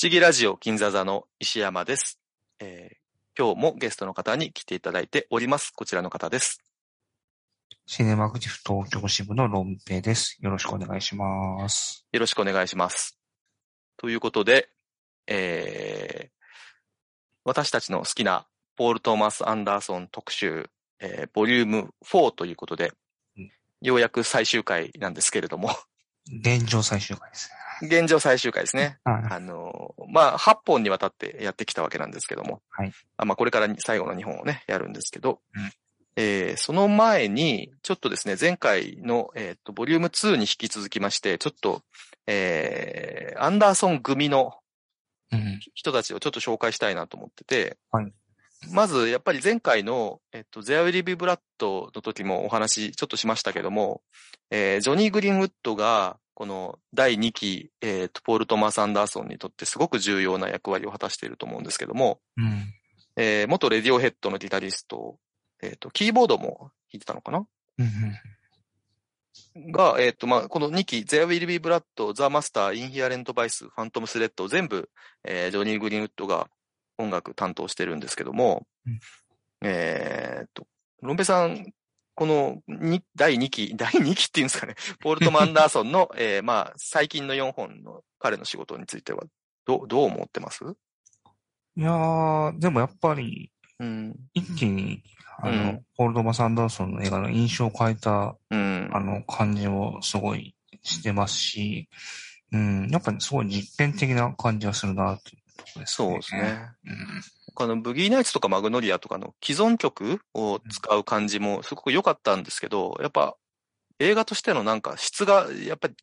不思議ラジオ金座座の石山です、えー今日もゲストの方に来ていただいております。こちらの方です。シネマグジフ東京支部のロンペイです。よろしくお願いします。よろしくお願いします。ということで、えー私たちの好きなポール・トーマス・アンダーソン特集、えーボリューム4ということでうん、ようやく最終回なんですけれども、現状最終回です現状最終回ですね。ね。はい。あの、まあ、8本にわたってやってきたわけなんですけども。はいあまあ、これからに最後の2本をね、やるんですけど、うんえーその前に、ちょっとですね、前回の、えっ、と、ボリューム2に引き続きまして、ちょっと、えーアンダーソン組のうん。人たちをちょっと紹介したいなと思ってて、はいまず、やっぱり前回の、えっと、ゼアウィリビブラッドの時もお話ちょっとしましたけども、えージョニー・グリーンウッドが、この第2期、えっと、ポール・トマス・アンダーソンにとってすごく重要な役割を果たしていると思うんですけども、うん。えー元レディオヘッドのギタリスト、えっと、キーボードも弾いてたのかな？うん。が、えっ、と、まあ、この2期、There Will Be Blood、The Master、Inherent Vice、Phantom Thread 全部、えージョニー・グリーンウッドが音楽担当してるんですけども、うんえっと、ロンペさん、このに第2期、第2期っていうんですかね、ポール・トマンダーソンの、えーまあ、最近の4本の彼の仕事については、どう、どう思ってます？いやー、でもやっぱり、うん。一気に、あの、うんポール・ドマス・アンダーソンの映画の印象を変えた、うん。あの、感じをすごいしてますし、うん、やっぱりすごい実験的な感じがするな、というところですね。そうですね。うん。あの、ブギーナイツとかマグノリアとかの既存曲を使う感じもすごく良かったんですけど、やっぱ映画としてのなんか質が、やっぱり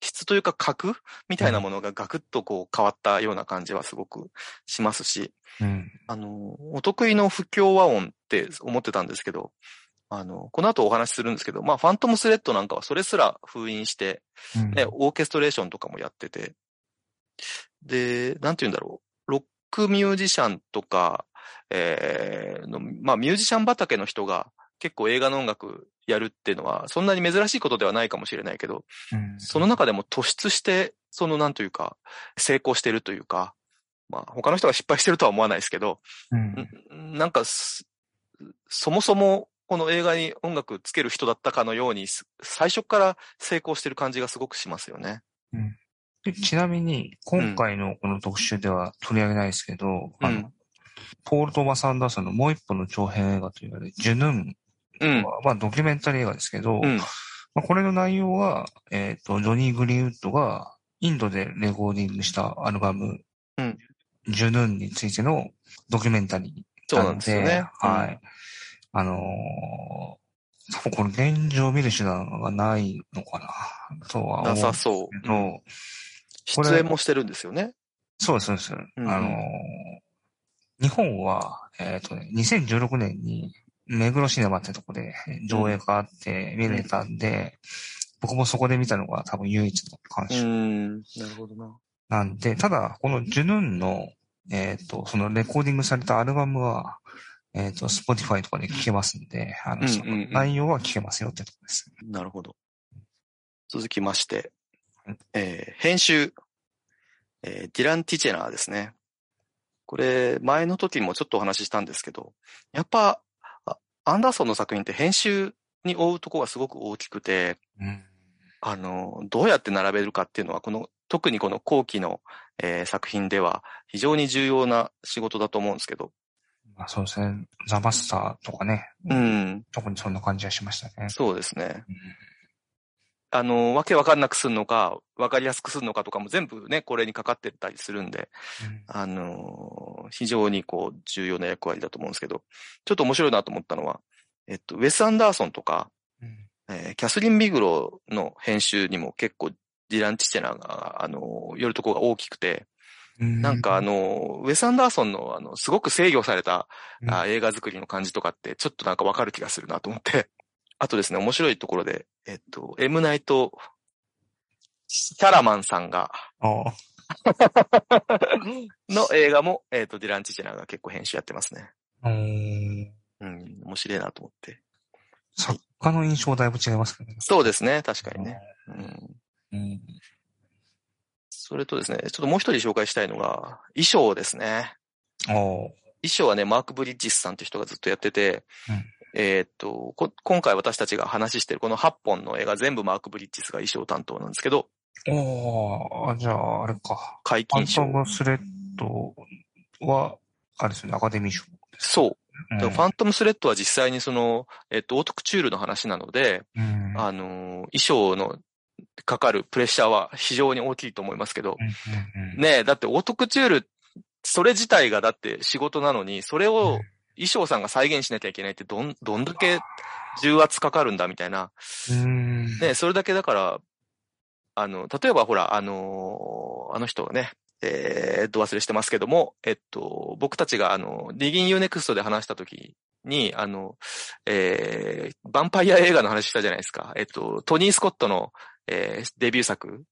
質というか格みたいなものがガクッとこう変わったような感じはすごくしますし、うん。あの、お得意の不協和音って思ってたんですけど、あの、この後お話しするんですけど、まあ、ファントムスレッドなんかはそれすら封印して、うん。ね、オーケストレーションとかもやってて、で、なんて言うんだろう、クミュージシャンとか、えーの、まあ、ミュージシャン畑の人が結構映画の音楽やるっていうのは、そんなに珍しいことではないかもしれないけど、うんその中でも突出して、そのなんというか、成功してるというか、まあ、他の人が失敗してるとは思わないですけど、うん。んなんかす、そもそもこの映画に音楽つける人だったかのように、す最初から成功してる感じがすごくしますよね。でちなみに、今回のこの特集では取り上げないですけど、あうんの、ポール・トーマス・アンダーソンのもう一本の長編映画と言われる、ジュヌンうん。は、まあドキュメンタリー映画ですけど、うん。まあ、これの内容は、えっ、と、ジョニー・グリーンウッドがインドでレコーディングしたアルバム、うんジュヌンについてのドキュメンタリーそうなんですよね。はい。あのー多分これ現状見る手段がないのかな、とはうん。な思うさそう。けど、これ出演もしてるんですよね。そうです、そうです。うんあのー日本は、えっ、とね、2016年に目黒シネマってとこで上映があって見れたんで、僕もそこで見たのが多分唯一の鑑う賞ん。なるほどな。なんで、ただ、このジュヌンの、えっ、と、そのレコーディングされたアルバムは、えっ、と、Spotify とかで聴けますんで、あの、うんうんうんその内容は聴けますよってとこです。なるほど。続きましてうん、えー編集、えーディラン・ティチェナーですね。これ、前の時もちょっとお話ししたんですけど、やっぱ、あアンダーソンの作品って編集に追うとこがすごく大きくて、うん。あの、どうやって並べるかっていうのは、この、特にこの後期の、えー作品では非常に重要な仕事だと思うんですけど、まあ、そうですね。ザ・マスターとかね、うん、特にそんな感じがしましたね。そうですね。うんあの、わけわかんなくするのか、わかりやすくするのかとかも全部ね、これにかかってたりするんで、あの、非常にこう、重要な役割だと思うんですけど、ちょっと面白いなと思ったのは、えっと、ウェス・アンダーソンとか、うん。えーキャスリン・ビグローの編集にも結構ディラン・ティチェナーが、あの、寄るところが大きくて、なんかあ、の、ウェス・アンダーソンのあの、すごく制御された、うん。あ映画作りの感じとかって、ちょっとなんかわかる気がするなと思って。あとですね、面白いところで、えっと、エムナイト・シャラマンさんが、の映画も、えっと、ディラン・ティチェナーが結構編集やってますね。うーんうん、面白いなと思って。作家の印象だいぶ違いますけどね。そうですね、確かにね。うん、うん。それとですね、ちょっともう一人紹介したいのが、衣装ですね。衣装はね、マーク・ブリッジスさんという人がずっとやってて、うんえーっとこ、今回私たちが話してるこの8本の映画全部マーク・ブリッジスが衣装担当なんですけど、おーじゃあ、あれか。解ファント禁賞。ムスレッドは、あれですよね、アカデミー賞。そう。うん。ファントムスレッドは実際にその、えっと、オートクチュールの話なので、うん。あのー、衣装のかかるプレッシャーは非常に大きいと思いますけど、うんうんうん、ねえ、だってオートクチュール、それ自体がだって仕事なのに、それを衣装さんが再現しなきゃいけないってどん、どんだけ重圧かかるんだみたいな。うん。ねえ、それだけだから、あの、例えばほら、あのーあの人がね、えー、っと忘れしてますけども、えっと、僕たちがあの、 Diggin' U-NEXT で話した時に、あの、えー、ヴァンパイア映画の話したじゃないですか。えっと、トニー・スコットの、えー、デビュー作、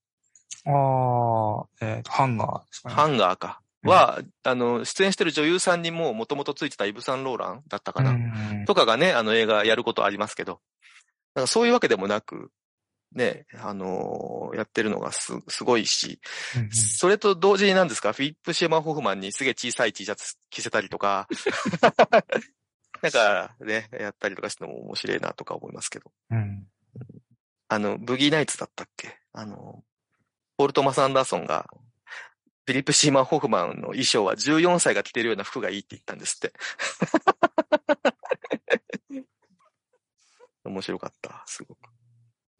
ああ、えっ、と、ハンガーですかね。ハンガーか。は、あの、出演してる女優さんにももともとついてたイブ・サンローランだったかな。うん。とかがね、あの映画やることありますけど、だからそういうわけでもなく、ね、あのーやってるのがす、すごいし、うんうん。それと同時になんですか、フィリップ・シェーマン・ホフマンにすげえ小さい T シャツ着せたりとか、なんかね、やったりとかしてのも面白いなとか思いますけど。うん。あの、ブギーナイツだったっけ？あの、ポール・トマス・アンダーソンが、フィリップ・シーマン・ホフマンの衣装は14歳が着てるような服がいいって言ったんですって。面白かった、すごく。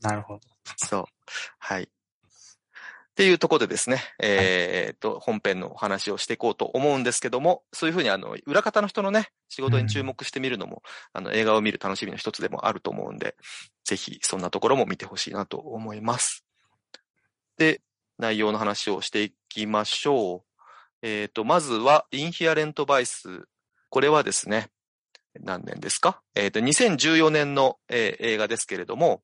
なるほど。そう。はい。っていうところでですね、えーっと、本編のお話をしていこうと思うんですけども、そういうふうにあの、裏方の人のね、仕事に注目してみるのも、あの、映画を見る楽しみの一つでもあると思うんで、ぜひそんなところも見てほしいなと思います。で、内容の話をしていきましょう。えーっと、まずは、インヒアレントバイス。これはですね、何年ですか？えーっと、2014年の、えー映画ですけれども、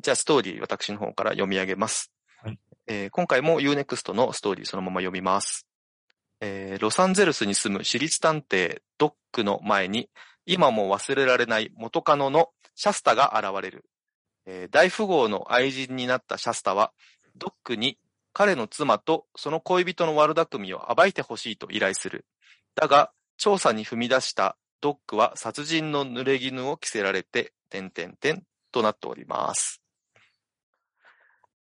じゃあストーリー私の方から読み上げます。はいえー今回も Unext のストーリーそのまま読みます。えーロサンゼルスに住む私立探偵ドックの前に今も忘れられない元カノのシャスタが現れる。えー大富豪の愛人になったシャスタはドックに彼の妻とその恋人の悪巧みを暴いてほしいと依頼する。だが、調査に踏み出したドックは殺人の濡れ衣を着せられて、点々点となっております。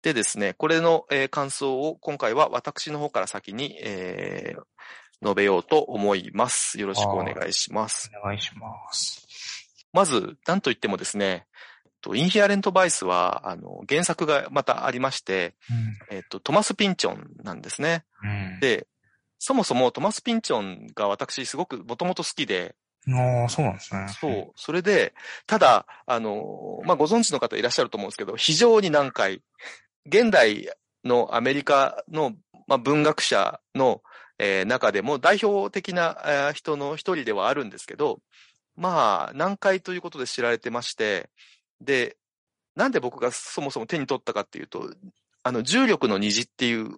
でですね、これの、えー感想を今回は私の方から先に、えー述べようと思います。よろしくお願いします。お願いします。まず、なんといってもですね、とインヒアレントバイスは、あの、原作がまたありまして、えっと、トマス・ピンチョンなんですね。うん。うん。で、そもそもトマス・ピンチョンが私すごくもともと好きで、ああ、そうなんですね。そう。それで、ただ、あの、まあ、ご存知の方いらっしゃると思うんですけど、非常に難解。現代のアメリカの、まあ、文学者の、えー中でも代表的な、えー人の一人ではあるんですけど、まあ、難解ということで知られてまして、で、なんで僕がそもそも手に取ったかっていうと、あの、重力の虹っていう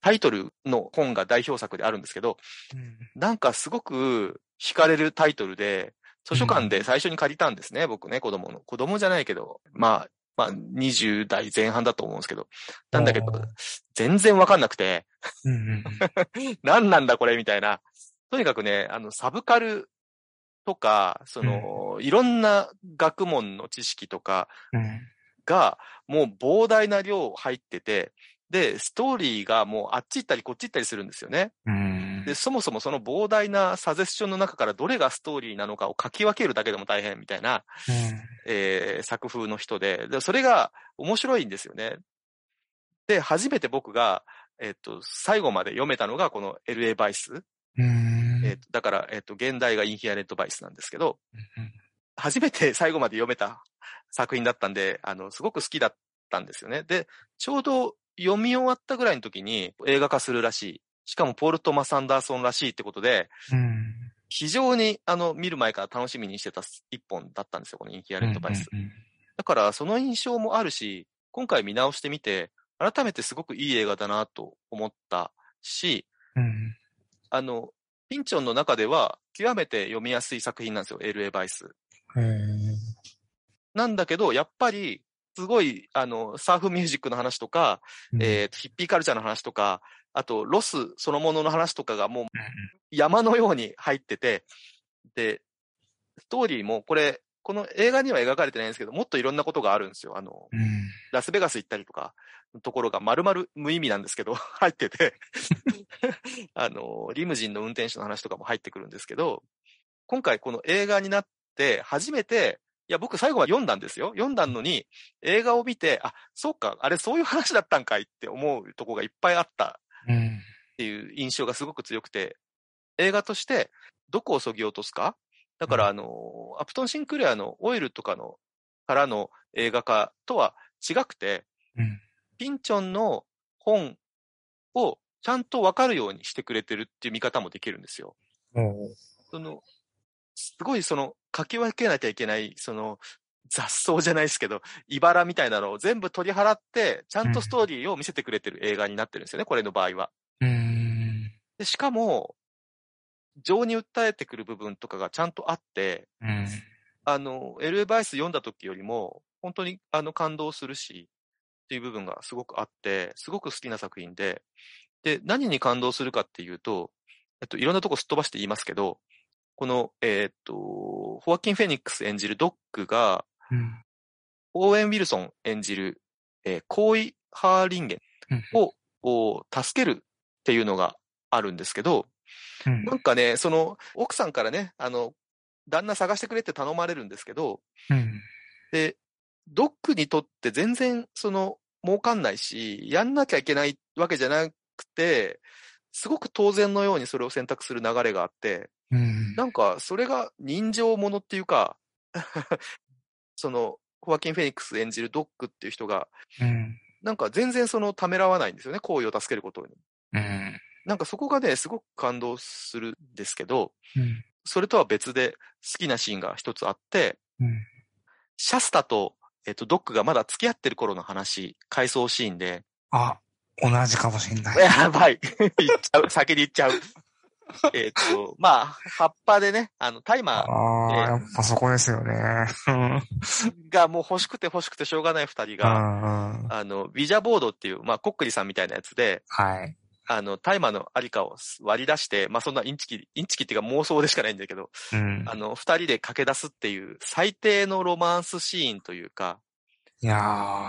タイトルの本が代表作であるんですけど、うんなんかすごく惹かれるタイトルで、図書館で最初に借りたんですね、僕ね、子供の。子供じゃないけど、まあ、まあ、20代前半だと思うんですけど。なんだけど全然わかんなくて、うんうん 何なんだこれみたいな。とにかくね、あの、サブカルとか、その、いろんな学問の知識とかうん。が、もう膨大な量入ってて、で、ストーリーがもうあっち行ったりこっち行ったりするんですよね。うん。で、そもそもその膨大なサジェッションの中からどれがストーリーなのかを書き分けるだけでも大変みたいな、うん。えー作風の人でで、それが面白いんですよね。で、初めて僕が、えっ、と、最後まで読めたのがこの LA バイス。うん。えーとだから、えっ、と、現代がインヒアレントバイスなんですけど、初めて最後まで読めた作品だったんで、あの、すごく好きだったんですよね。で、ちょうど読み終わったぐらいの時に映画化するらしい。しかもポール・トマス・アンダーソンらしいってことで、うん。非常にあの見る前から楽しみにしてた一本だったんですよ、このインヒアレントバイス。うんだからその印象もあるし、今回見直してみて、改めてすごくいい映画だなと思ったし、うん。あの、ピンチョンの中では極めて読みやすい作品なんですよ、LA バイス。なんだけど、やっぱり、すごい、あの、サーフミュージックの話とか、うん。えーとヒッピーカルチャーの話とか、あと、ロスそのものの話とかがもううん。山のように入ってて、で、ストーリーもこれ、この映画には描かれてないんですけど、もっといろんなことがあるんですよ。あの、うん。ラスベガス行ったりとか、のところが丸々無意味なんですけど、入ってて、あの、リムジンの運転手の話とかも入ってくるんですけど、今回この映画になって初めて、いや、僕最後は読んだんですよ。読んだのに、映画を見て、あ、そうか、あれそういう話だったんかいって思うとこがいっぱいあったうん。っていう印象がすごく強くて、映画としてどこを削ぎ落とすかだから、あの、アプトン・シンクレアのオイルとかのからの映画化とは違くて、うん。ピンチョンの本をちゃんとわかるようにしてくれてるっていう見方もできるんですよ。おうその、すごいその、書き分けなきゃいけない、その、雑草じゃないですけど、茨みたいなのを全部取り払って、ちゃんとストーリーを見せてくれてる映画になってるんですよね、これの場合は。うん。でしかも、情に訴えてくる部分とかがちゃんとあって、うん。あの、LA バイス読んだ時よりも、本当にあの感動するし、っていう部分がすごくあって、すごく好きな作品で、で、何に感動するかっていうと、えっと、いろんなとこすっ飛ばして言いますけど、この、えーっと、ホワキン・フェニックス演じるドックが、うん。オーエン・ウィルソン演じる、えーコーイ・ハーリンゲ。を、を助けるっていうのがあるんですけど、うんなんかね、その、奥さんからね、あの、旦那探してくれって頼まれるんですけど、うん。で、ドックにとって全然、その、儲かんないし、やんなきゃいけないわけじゃなくて、すごく当然のようにそれを選択する流れがあって、うん。なんか、それが人情ものっていうか、その、ホワキン・フェニックス演じるドックっていう人が、うん。なんか全然そのためらわないんですよね、行為を助けることに。うん。なんかそこがね、すごく感動するんですけど、うん。それとは別で好きなシーンが一つあって、うん。シャスタと、えっと、ドックがまだ付き合ってる頃の話、回想シーンで、あ、同じかもしれない。やばい。言っちゃう。先に言っちゃう。えっと、まあ、葉っぱでね、あの、タイマああ、ええやっぱそこですよね。うん。ーがもう欲しくて欲しくてしょうがない二人うが、あの、ビジャボードっていう、まあ、コックリさんみたいなやつで、はい。あの、タイマーのありかを割り出して、まあ、そんなインチキ、インチキっていうか妄想でしかないんだけど、うんあ。の、二人で駆け出すっていう最低のロマンスシーンというか、いや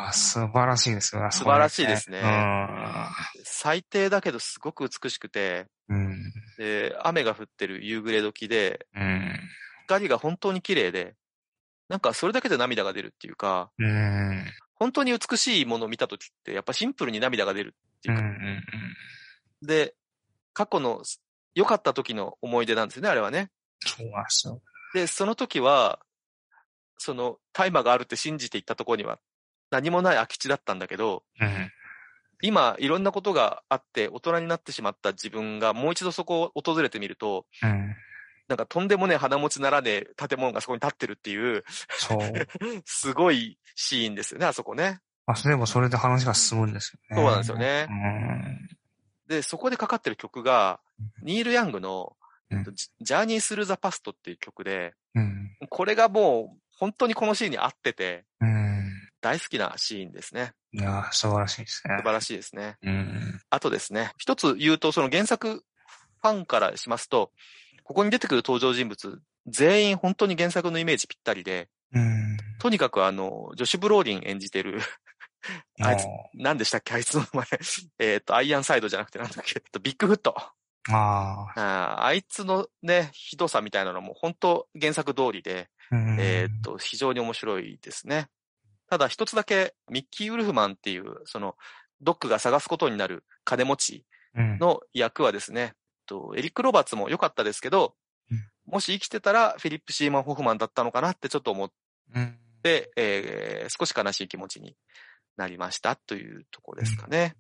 ー、素晴らしいですよね。素晴らしいですねうん最低だけどすごく美しくて、うん。で、雨が降ってる夕暮れ時で、うん。光が本当に綺麗で、なんかそれだけで涙が出るっていうか、うん。本当に美しいものを見た時って、やっぱシンプルに涙が出るってうん。いうか、うん。で、過去の良かった時の思い出なんですよね、あれはね。そうなんですよ。で、その時は、その大麻があるって信じていったところには何もない空き地だったんだけど、うん。今いろんなことがあって大人になってしまった自分がもう一度そこを訪れてみると、うん。なんかとんでもねえ鼻持ちならねえ建物がそこに立ってるっていう、そう。すごいシーンですよね、あそこね。あ、でもそれで話が進むんですよね。そうなんですよねうん。で、そこでかかってる曲が、ニール・ヤングの、うんジジャーニー・スルー・ザ・パストっていう曲で、うん。これがもう本当にこのシーンに合ってて、うん。大好きなシーンですね。いやー、素晴らしいですね。素晴らしいですね。うん。あとですね、一つ言うと、その原作ファンからしますと、ここに出てくる登場人物、全員本当に原作のイメージぴったりで、うん。とにかくあの、ジョシュ・ブローリン演じてる、あいつ、何でしたっけ？あいつの名前。えっと、アイアンサイドじゃなくてなんだっけ？えっとビッグフット。ああ。あいつのね、ひどさみたいなのも本当原作通りで、うんえっと、非常に面白いですね。ただ一つだけ、ミッキー・ウルフマンっていう、その、ドックが探すことになる金持ちうん。の役はですね、えっとエリック・ロバーツも良かったですけどうん、もし生きてたらフィリップ・シーマン・ホフマンだったのかなってちょっと思っうん。て、えー少し悲しい気持ちになりましたというところですかね。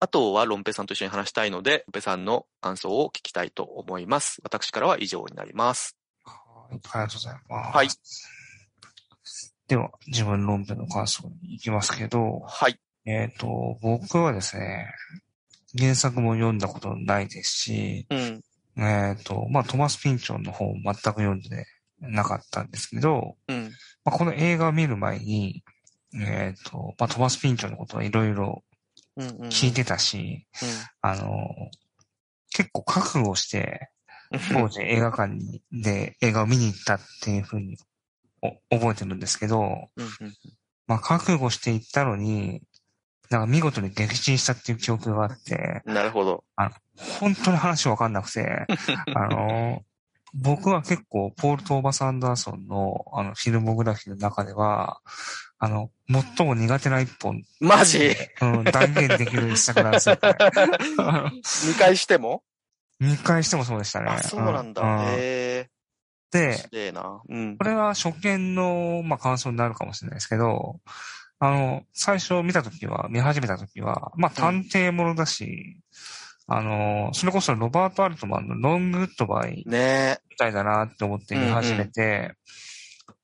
あとはロンペさんと一緒に話したいので、ロンペさんの感想を聞きたいと思います。私からは以上になります。はいありがとうございます。はい。では、自分論文の感想に行きますけど、はい。えっ、と、僕はですね、原作も読んだことないですし、うん。えっ、と、まあ、トマス・ピンチョンの本を全く読んでなかったんですけど、うん。まあ、この映画を見る前に、えっ、と、まあ、トマス・ピンチョンのことはいろいろうん。うん。聞いてたし、あの、結構覚悟して、当時映画館にで映画を見に行ったっていうふうにお覚えてるんですけど、うん。うん。まあ、覚悟して行ったのに、なんか見事に撃沈したっていう記憶があって、うん。なるほど。本当に話わかんなくて、あの、僕は結構、ポール・トーマス・アンダーソンの、あの、フィルモグラフィーの中では、あの、最も苦手な一本、マジ？うん、断言できる一作なんです見返しても？見返してもそうでしたね。あ、そうなんだ。うんへえ。で。うんこ。れは初見の、まあ、感想になるかもしれないですけど、あの、最初見たときは、見始めたときは、まあ、探偵ものだし、あの、それこそロバート・アルトマンのロング・グッドバイねみたいだなって思って見始めて、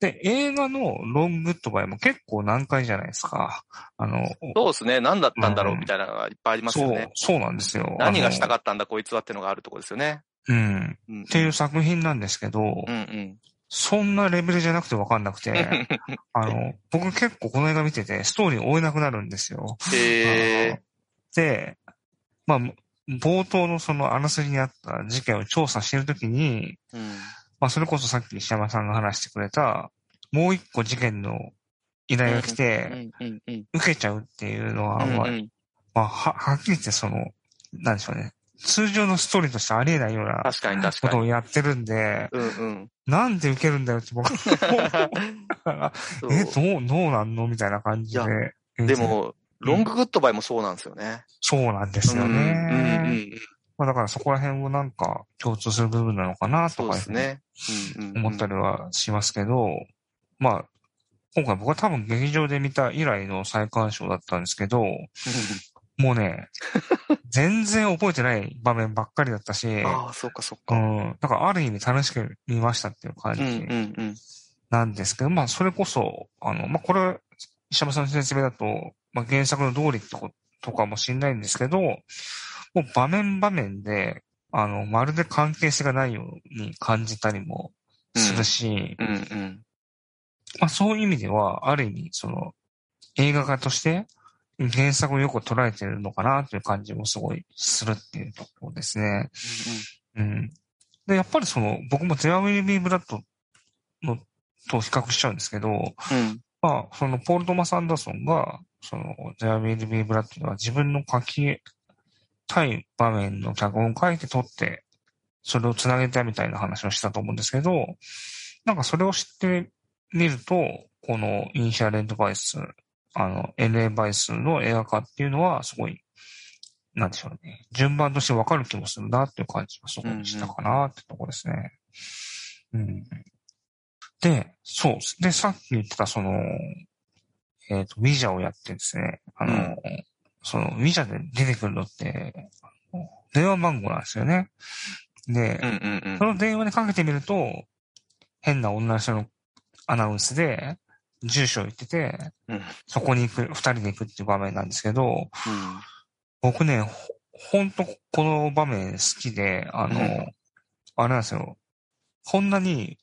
で、映画のロング・グッドバイも結構難解じゃないですか。あの、そうですね。何だったんだろううんみたいなのがいっぱいありますよそうね。、そうなんですよ。何がしたかかったんだこいつはってのがあるとこですよね。うん。うん。っていう作品なんですけど、うんうん。そんなレベルじゃなくてわかんなくて、あの、僕結構この映画見てて、ストーリー追えなくなるんですよ。へえ。で、まあ、冒頭のそのあらすじにあった事件を調査しているときに、うん。まあ、それこそさっき石山さんが話してくれた、もう一個事件の依頼が来うて。受けちゃうっていうのは、まあ。まあ、は、はっきり言ってその、なんでしょうね。通常のストーリーとしてありえないような確かに確ことをかに。やってるんで、うんうん。なんで受けるんだよって僕 そうえ、どう、どうなんのみたいな感じいで。で、も、ロンググッドバイもそうなんですよね。そうなんですようんうんうね。ん。まあだからそこら辺もなんか共通する部分なのかなとかですね。うんうんうん思ったりはしますけど、まあ、今回僕は多分劇場で見た以来の再鑑賞だったんですけど、もうね、全然覚えてない場面ばっかりだったし、ああ、そうかそううか。ん、だからある意味楽しく見ましたっていう感うんうじんうん。なんですけど、まあそれこそ、あの、まあこれ、石山さんの説明だと、まあ原作の通りってことかもしれないんですけど、もう場面場面で、あの、まるで関係性がないように感じたりもするし、うんうん。まあそういう意味では、ある意味、その、映画化として原作をよく捉えてるのかなという感じもすごいするっていうところですね。うん。で、やっぱりその、僕も There Will Be Blood のと比較しちゃうんですけど、うん。まあ、その、ポール・トマス・アンダーソンが、その、There Will Be Blood では自分の書きたい場面の脚本を書いて撮って、それをつなげたみたいな話をしたと思うんですけど、なんかそれを知ってみると、このインシャレント・バイス、あの、LA バイスの映画化っていうのはすごい、なんでしょうね。順番としてわかる気もするなっていう感じがすごいしたかなってとこですね。うん。で、そう。で、さっき言ってたその、えっ、と、ウィジャをやってですね、あの、うんその、ウィジャで出てくるのって、電話番号なんですよね。で、うんうんうんそ。の電話にかけてみると、変な女の人のアナウンスで、住所を言ってて、うんそこに行く、二人で行くっていう場面なんですけど、うん僕ね、ほほんとこの場面好きで、あの、うんあれなんですよ。こんなに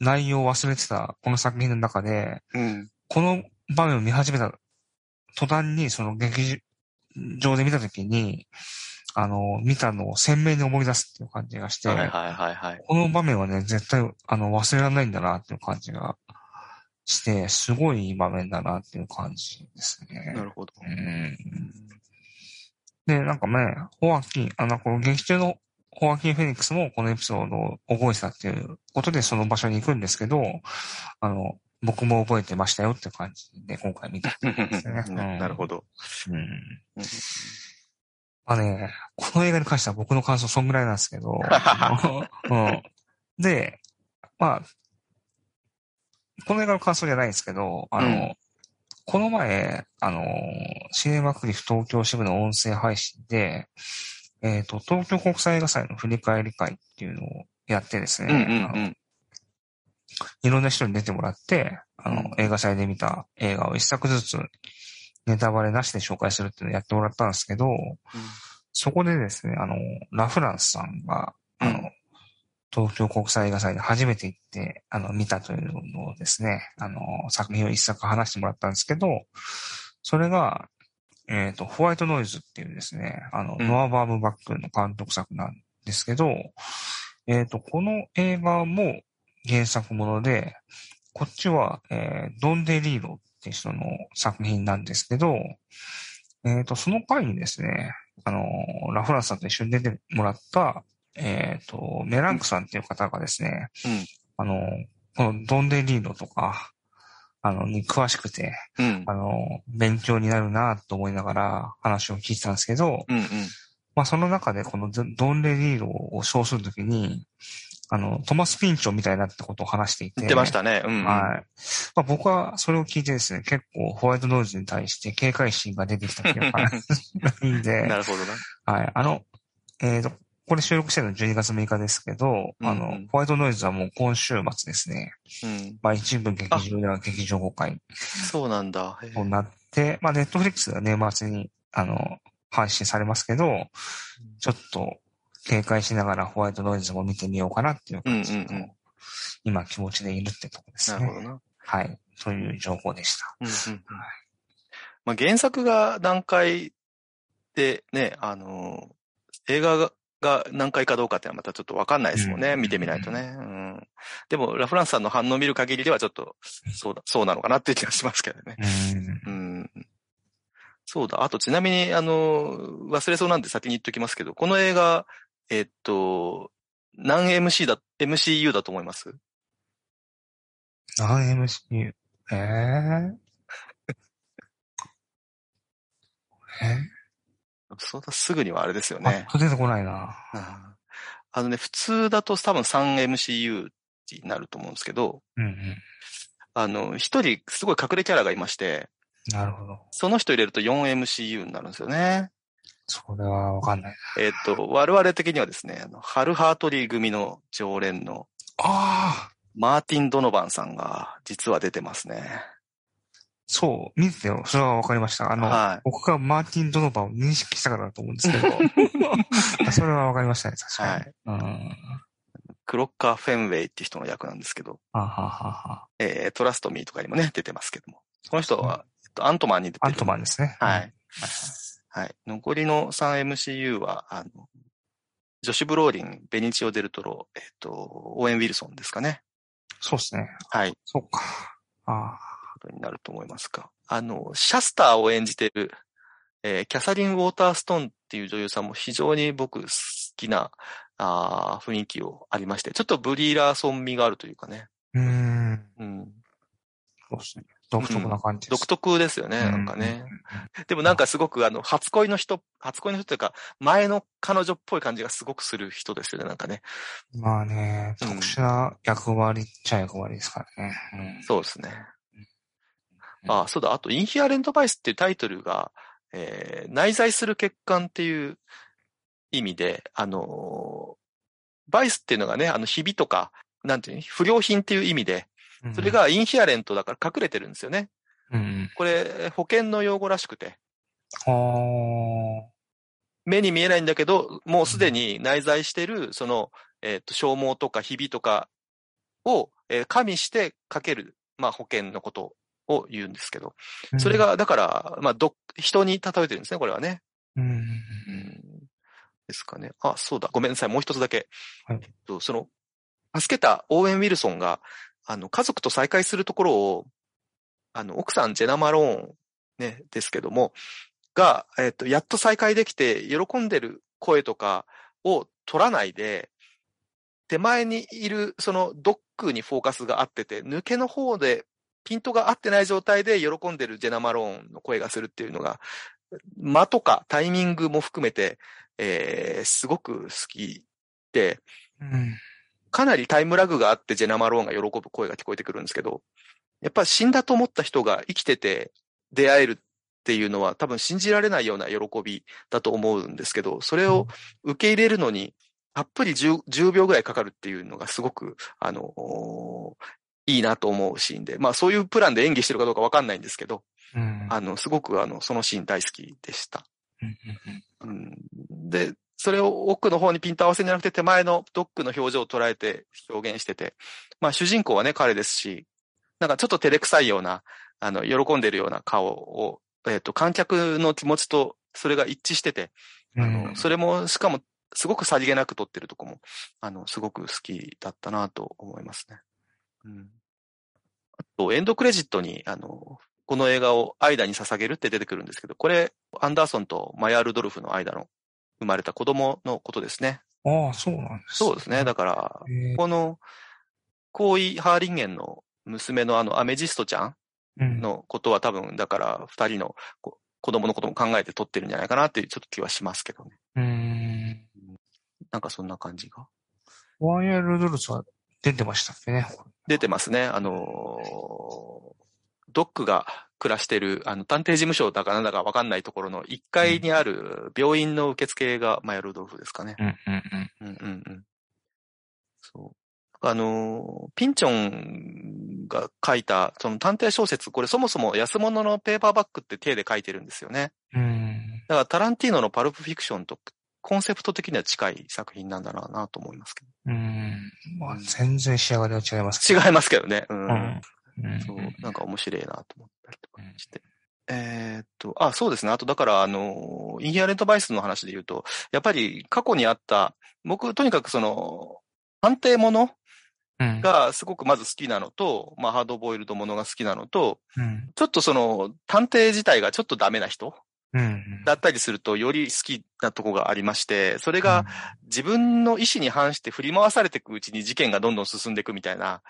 内容を忘れてたこの作品の中で、うん。この場面を見始めた途端にその劇場で見たときに、あの、見たのを鮮明に思い出すっていう感じがして、はいはいはいはい。この場面はね、絶対、あの、忘れられないんだなっていう感じがして、すごいいい場面だなっていう感じですね。なるほど。うん。で、なんかね、ホワキン、あの、この劇中のホワキン・フェニックスもこのエピソードを覚えてたっていうことでその場所に行くんですけど、あの、僕も覚えてましたよって感じで今回見たってことですね。な なるほど。ど。うん。うんまあね、この映画に関しては僕の感想そんぐらいなんですけど、うん、で、まあ、この映画の感想じゃないんですけど、あの、うん。この前、あの、シネマクリフ東京支部の音声配信で、えっ、と、東京国際映画祭の振り返り会っていうのをやってですね、うんうんあのうん。いろんな人に出てもらって、あの、うん。映画祭で見た映画を一作ずつネタバレなしで紹介するっていうのをやってもらったんですけど、そこでですね、あの、ラフランスさんが、あの、うん。東京国際映画祭で初めて行って、あの、見たというのをですね、あの、作品を一作話してもらったんですけど、それが、えっ、と、ホワイトノイズっていうですね、あの、うん。ノア・バームバックの監督作なんですけど、えっ、と、この映画も原作もので、こっちは、えードン・デ・リーロっていう人の作品なんですけど、えっ、と、その回にですね、あの、ラフランスさんと一緒に出てもらった、えっ、と、メランクさんっていう方がですね、うんあの、このドン・デ・リーロとか、あの、に詳しくて、うん。あの、勉強になるなと思いながら話を聞いてたんですけど、うんうん。まあその中でこのドドン・デ・リーロを称するときに、あの、トマス・ピンチョンみたいなってことを話していて。言ってましたね。うん、うん。はい。まあ僕はそれを聞いてですね、結構ホワイトノイズに対して警戒心が出てきた気がないんで、なるほどな。はい。あの、えっ、と、これ収録してるの12月6日ですけど、あのうんうん、ホワイトノイズはもう今週末ですね。うん。まあ一部劇場では劇場公開そうなんだ。となって、まあネットフリックスでは年末に、あの、配信されますけど、ちょっと警戒しながらホワイトノイズも見てみようかなっていう感じの、うんうんうん今気持ちでいるってとこですね。なるほどな。はい。という情報でした。うんうんうんまあ、原作が何回でね、あの、映画がが何回かどうかってのはまたちょっとわかんないですもんね。うん見てみないとね。うん。でも、ラフランスさんの反応を見る限りではちょっと、そうだ、そうなのかなっていう気がしますけどね。うん。うん。そうだ。あと、ちなみに、あの、忘れそうなんで先に言っときますけど、この映画、えっと、何 MC だ、MCU だと思います？何 MCU? えー、えそうだ、すぐにはあれですよー、ねあ。出てこないな。うんあのね、普通だと多分 3MCU になると思うんですけど、うんうん。あの、一人すごい隠れキャラがいまして、なるほど。その人入れると 4MCU になるんですよね。それはわかんないな。えっと、我々的にはですね、あの、ハルハートリー組の常連のああマーティン・ドノバンさんが実は出てますね。そう、見ててよ。それはわかりました。あの、はい僕がマーティン・ドノバンを認識したからだと思うんですけど。それはわかりましたね、確かに。はい。うん。クロッカー・フェンウェイっていう人の役なんですけど、ははははえー、トラスト・ミーとかにもね、出てますけども。この人は、えっと、アントマンに出てる。アントマンですね。はい。うん。はい。残りの 3MCU は、あの、ジョシュ・ブローリン、ベニチオ・デルトロ、えっと、オーエン・ウィルソンですかね。そうですね。はい。そうか。ああ。ことになると思いますが。あの、シャスターを演じてる、えーキャサリン・ウォーターストーンっていう女優さんも非常に僕好きな、あー雰囲気をありまして、ちょっとブリーラーソン味があるというかね。うーん。うん。そうですね。独特な感じです。独特ですよね、なんかね。でもなんかすごくあの、初恋の人、初恋の人というか、前の彼女っぽい感じがすごくする人ですよね、なんかね。うん。まあね、うん特殊な役割っちゃ役割ですからね。そうですね。うんあ、そうだ。あと、インヒアレントバイスっていうタイトルが、えー内在する欠陥っていう意味で、あのーバイスっていうのがね、あの、ひびとか、なんていうの？不良品っていう意味で、うんそれ、がインヒアレントだから隠れてるんですよね。うん。これ、保険の用語らしくて。目に見えないんだけど、もうすでに内在してる、その、えっ、と、消耗とかひびとかを、えー加味してかける、まあ、保険のことを言うんですけど、それ、が、だから、まあ、ど、人に例えてるんですね、これはね。うん。うんですかね。あ、そうだ。ごめんなさい。もう一つだけ。はいえっと、その、助けたオーエン・ウィルソンが、あの、家族と再会するところを、あの、奥さん、ジェナ・マローン、ね、ですけども、が、えっと、やっと再会できて、喜んでる声とかを取らないで、手前にいる、その、ドックにフォーカスが合ってて、抜けの方で、ピントが合ってない状態で喜んでるジェナ・マローンの声がするっていうのが、間とかタイミングも含めて、えー、すごく好きで、うん。かなりタイムラグがあってジェナ・マローンが喜ぶ声が聞こえてくるんですけど、やっぱ死んだと思った人が生きてて出会えるっていうのは多分信じられないような喜びだと思うんですけど、それを受け入れるのにたっぷり 10, 10秒ぐらいかかるっていうのがすごく、あのーいいなと思うシーンで、まあそういうプランで演技してるかどうかわかんないんですけど、うん。あの、すごくあの、そのシーン大好きでした。うんで、それを奥の方にピント合わせるんじゃなくて手前のドックの表情を捉えて表現してて、まあ主人公はね、彼ですし、なんかちょっと照れくさいような、あの、喜んでるような顔を、えっ、と、観客の気持ちとそれが一致してて、あの、うんそれも、しかも、すごくさりげなく撮ってるとこも、あの、すごく好きだったなと思いますね。うん。あと、エンドクレジットに、あの、この映画を間に捧げるって出てくるんですけど、これ、アンダーソンとマヤ・ルドルフの間の生まれた子供のことですね。ああ、そうなんですそうですね。だから、この、コーイ・ハーリンゲンの娘のあの、アメジストちゃんうんのことは多分、だから、二人のこ子供のことも考えて撮ってるんじゃないかなっていうちょっと気はしますけどね。うーん。なんかそんな感じが。ワイヤルドルスは出てましたっけね。出てますね。あのードックが暮らしてる、あの、探偵事務所だかなんだかわかんないところの1階にある病院の受付がマヤルドルフですかね。うんうんうん。うんうんうん。そう。あのーピンチョンが書いた、その探偵小説、これそもそも安物のペーパーバッグって手で書いてるんですよね。うん。だからタランティーノのパルプフィクションとコンセプト的には近い作品なんだろうなと思いますけうん。まあ、全然仕上がりは違いますど。違いますけどね。うん。うん。そう、なんか面白いなと思ったりとかして。えーっと、あ、そうですね。あと、だから、あの、インヒアレントバイスの話で言うと、やっぱり過去にあった、僕、とにかくその、判定ものうん。がすごくまず好きなのと、まあ、ハードボイルドものが好きなのと、うん。ちょっとその、探偵自体がちょっとダメな人うん。だったりすると、より好きなとこがありまして、それが自分の意思に反して振り回されていくうちに事件がどんどん進んでいくみたいな。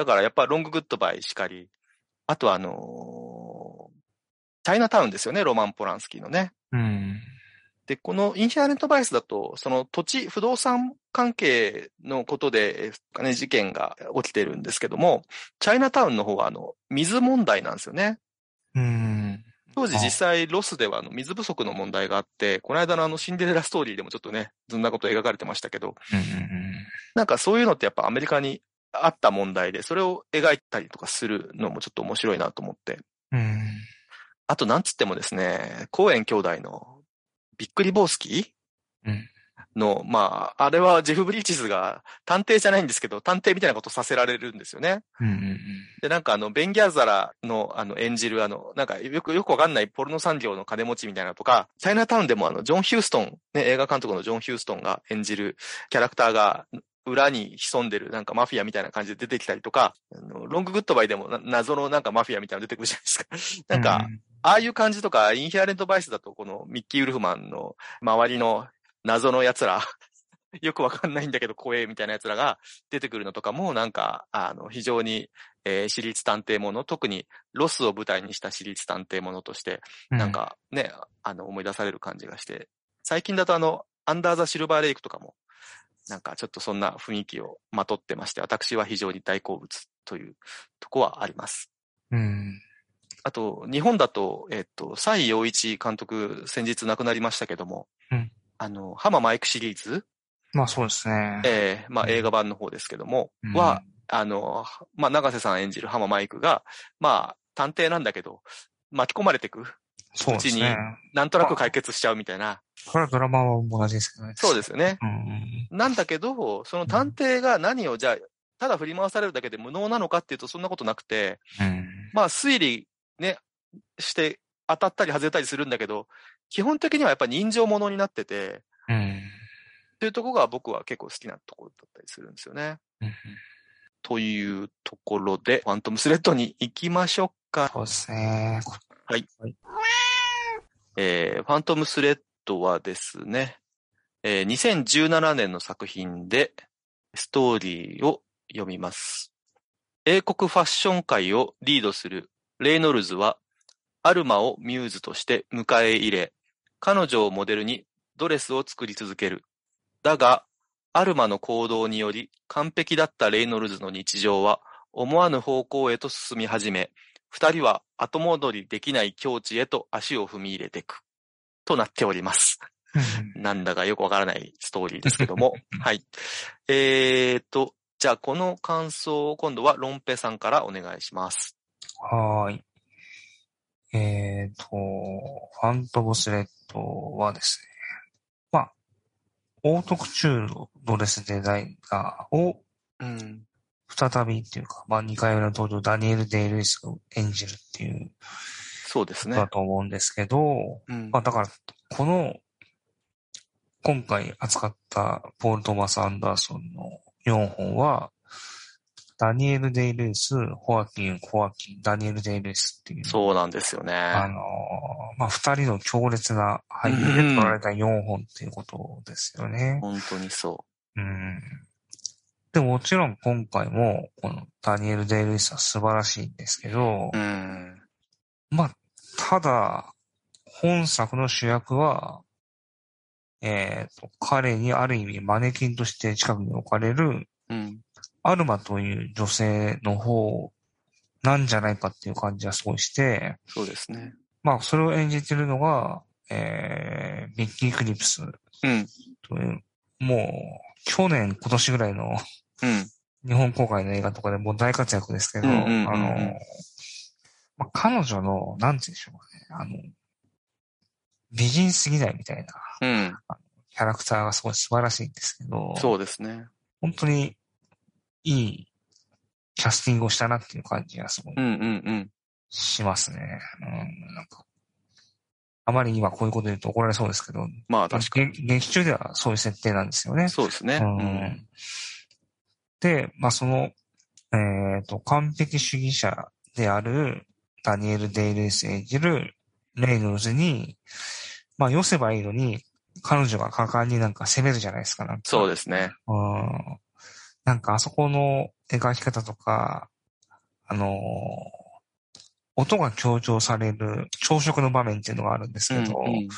だからやっぱロンググッドバイしかり。あとあのーチャイナタウンですよね、ロマン・ポランスキーのね。うん。で、このインヒアレントバイスだと、その土地、不動産関係のことで、えーね、事件が起きてるんですけども、チャイナタウンの方はあの、水問題なんですよね。うん。当時実際ロスではあの水不足の問題があって、この間のあのシンデレラストーリーでもちょっとね、そんなこと描かれてましたけど、うんうんなんかそういうのってやっぱアメリカにあった問題で、それを描いたりとかするのもちょっと面白いなと思って。うん。うん。あとなんつってもですね、コーエン兄弟のビッグ・リボウスキ？うんの、まあ、あれはジェフ・ブリッジスが探偵じゃないんですけど、探偵みたいなことさせられるんですよね。うんうんで、なんかあの、ベン・ギャザラのあの演じるあの、なんかよくよくわかんないポルノ産業の金持ちみたいなのとか、チャイナタウンでもあの、ジョン・ヒューストン、ね、映画監督のジョン・ヒューストンが演じるキャラクターが、裏に潜んでるなんかマフィアみたいな感じで出てきたりとか、あのロンググッドバイでもな謎のなんかマフィアみたいなの出てくるじゃないですか。なんか、ああいう感じとか、インヒアレントバイスだと、このミッキー・ウルフマンの周りの謎の奴ら、よくわかんないんだけど怖えみたいな奴らが出てくるのとかも、なんか、あの、非常に、えー私立探偵もの、特にロスを舞台にした私立探偵ものとして、うん。なん、かね、あの、思い出される感じがして、最近だとあの、アンダーザ・シルバーレイクとかも、なんかちょっとそんな雰囲気をまとってまして、私は非常に大好物というとこはあります。うん。あと、日本だと、えっと、蔡陽一監督、先日亡くなりましたけども、うんあの、ハママイクシリーズ、まあそうですね。えーまあうん映画版の方ですけども、うんは、、あの、まあ長瀬さん演じるハママイクが、まあ探偵なんだけど、巻き込まれてく。そうですね。なんとなく解決しちゃうみたいな。これはドラマは同じですけどね。。そうですすよね。うんなんだけど、その探偵が何をじゃあ、ただ振り回されるだけで無能なのかっていうとそんなことなくて、うん。まあ推理ね、して当たったり外れたりするんだけど、基本的にはやっぱ人情ものになってて、うん。っていうところが僕は結構好きなところだったりするんですよね。うんというところで、ファントムスレッドに行きましょうか。そうですね。えーファントムスレッドはですね、えー2017年の作品で、ストーリーを読みます。英国ファッション界をリードするレイノルズは、アルマをミューズとして迎え入れ、彼女をモデルにドレスを作り続ける。だが、アルマの行動により完璧だったレイノルズの日常は思わぬ方向へと進み始め、二人は後戻りできない境地へと足を踏み入れていく。となっております。うんなんだかよくわからないストーリーですけども。はい。えーと、じゃあこの感想を今度はロンペさんからお願いします。はーい。えっ、と、ファントムスレッドはですね。まあ、オートクチュールドレスデザイナーをうん。再びっていうか、まあ2回目の登場、ダニエル・デイ・ルイスが演じるっていうそうですねだ。と思うんですけど、うんまあだから、この、今回扱ったポール・トマス・アンダーソンの4本は、ダニエル・デイ・ルイス、ホアキン、ホアキン、ダニエル・デイ・ルイスっていう、そうなんですよね。あのーまあ二人の強烈な俳優で撮られた4本っていうことですよね。本当にそうん。で、もちろん今回も、このダニエル・デイ・ルイスは素晴らしいんですけどう。、うん。まあ、ただ、本作の主役は、えっ、と、彼にある意味マネキンとして近くに置かれる、うん。アルマという女性の方なんじゃないかっていう感じがすごいして、そうですね。まあ、それを演じてるのが、えー、ビッキー・クリプスうん。という、もう、去年、今年ぐらいのうん。日本公開の映画とかでもう大活躍ですけど、あの、まあ、彼女の、なんて言うんでしょうかね、あの、美人すぎないみたいなうん。キャラクターがすごい素晴らしいんですけど、そうですね。本当にいいキャスティングをしたなっていう感じがすごい。しますね。うん、なんか、あまり今こういうこと言うと怒られそうですけど、まあ確かに。劇劇中ではそういう設定なんですよね。そうですね。うんで、まあ、その、えっ、と、完璧主義者であるダニエル・デイ・ルイス演じるレイノルズに、まあ、寄せばいいのに、彼女が果敢になんか攻めるじゃないですか。なんかそうですね。うん。なんかあそこの描き方とか、あのー音が強調される朝食の場面っていうのがあるんですけど、うん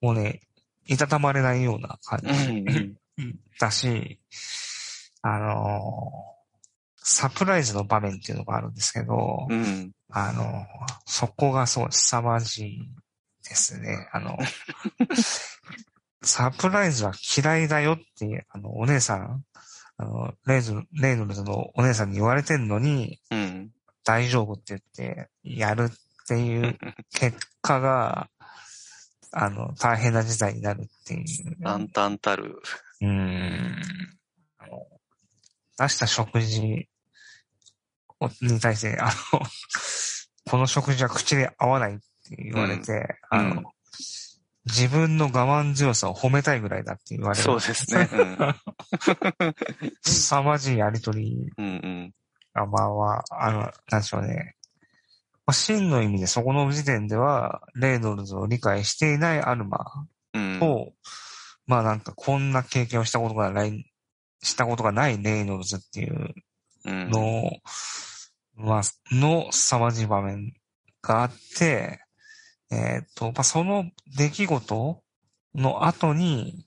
もうね、いたたまれないような感うんじうん だし、あのーサプライズの場面っていうのがあるんですけど、うん。あのーそこがそう、凄まじいですね。あの、サプライズは嫌いだよっていう、あの、お姉さん、あの、レイズ、レイノルズのお姉さんに言われてんのに、うん。大丈夫って言って、やるっていう結果が、あの、大変な事態になるっていう。暗淡たる。うーん。出した食事をに対して、あの、この食事は口に合わないって言われて、あの、うん自分の我慢強さを褒めたいぐらいだって言われる。そうですね。うん。凄まじいやりとりうんうん。が、まあは、あの、なんでしょうね。まあ、真の意味でそこの時点では、レイノルズを理解していないアルマうん。と、まあなんかこんな経験をしたことがない、したことがないレイノルズっていううん。の、まあ、の凄まじい場面があって、えっ、と、まあ、その出来事の後に、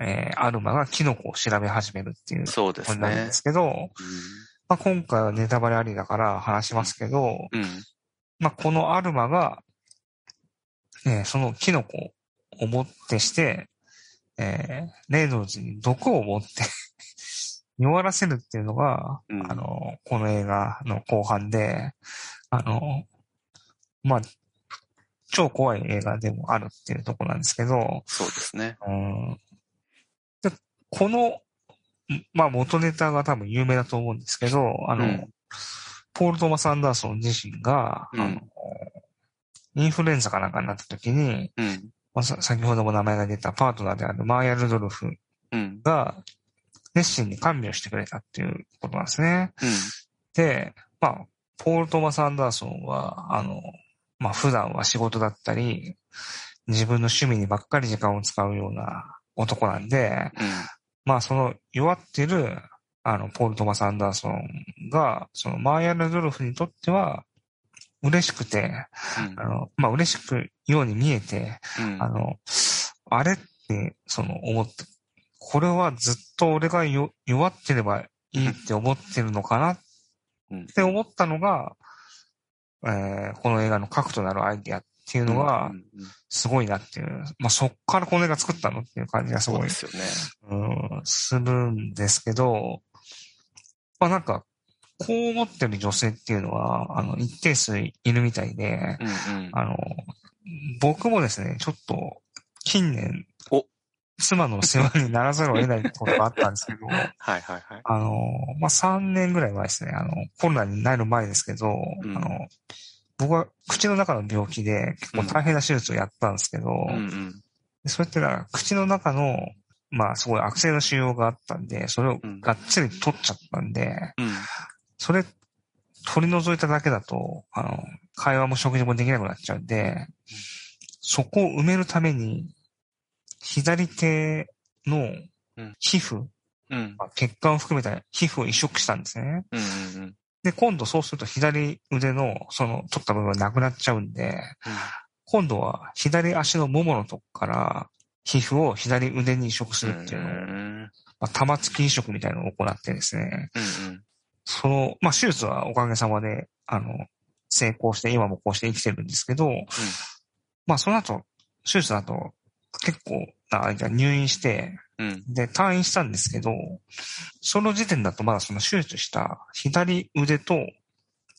えーアルマがキノコを調べ始めるっていうそうですねことになるんで。すけど、まあ、今回はネタバレありだから話しますけど、うん。まあ、このアルマが、えーそのキノコをもってして、えーレイノルズに毒を持って 弱らせるっていうのが、うんあの、この映画の後半で、あの、まあ、超怖い映画でもあるっていうところなんですけど、そうですね。うんでこの、んまあ元ネタが多分有名だと思うんですけど、あの、うんポール・トーマス・アンダーソン自身が、うんあの、インフルエンザかなんかになった時に、うん。まあ、さ先ほども名前が出たパートナーであるマーヤ・ルドルフうん。が熱心に看病してくれたっていうことなんですね。うん。で、まあ、ポール・トーマス・アンダーソンは、あの、まあ、普段は仕事だったり、自分の趣味にばっかり時間を使うような男なんで、まあ、その弱ってる、あの、ポール・トーマス・アンダーソンが、そのマーヤ・ルドルフにとっては、嬉しくて、うんあの、まあ、嬉しくように見えて、うん。あの、あれって、その、思って、これはずっと俺がよ弱ってればいいって思ってるのかなっうんて思ったのが、えーこの映画の核となるアイディアっていうのがうん、うんうんすごいなっていう。まあ、そっからこの映画作ったのっていう感じがすごいすよね。うん、するんですけど、まあなんか、こう思ってる女性っていうのは、あの、一定数いるみたいで、うんうん。あの、僕もですね、ちょっと、近年お、妻の世話にならざるを得ないことがあったんですけど、はいはいはい。あの、まあ、3年ぐらい前ですね、あの、コロナになる前ですけど、うんあの、僕は口の中の病気で結構大変な手術をやったんですけど、うんそれってのは口の中の、まあ、すごい悪性の腫瘍があったんで、それをがっつり取っちゃったんで、うん。それ取り除いただけだと、あの、会話も食事もできなくなっちゃうんで、そこを埋めるために、左手のうん皮膚、うん。まあ血管を含めた皮膚を移植したんですね。うんうんうん。で、今度そうすると左腕の、その、取った部分がなくなっちゃうんで、今度は左足のもものとこから、皮膚を左腕に移植するっていうのを、うん。まあ、玉突き移植みたいなのを行ってですね、うんその、まあ、手術はおかげさまで、あの、成功して、今もこうして生きてるんですけど、まあ、その後、手術の後、結構な間入院して、うん。で、退院したんですけど、その時点だとまだその手術した左腕と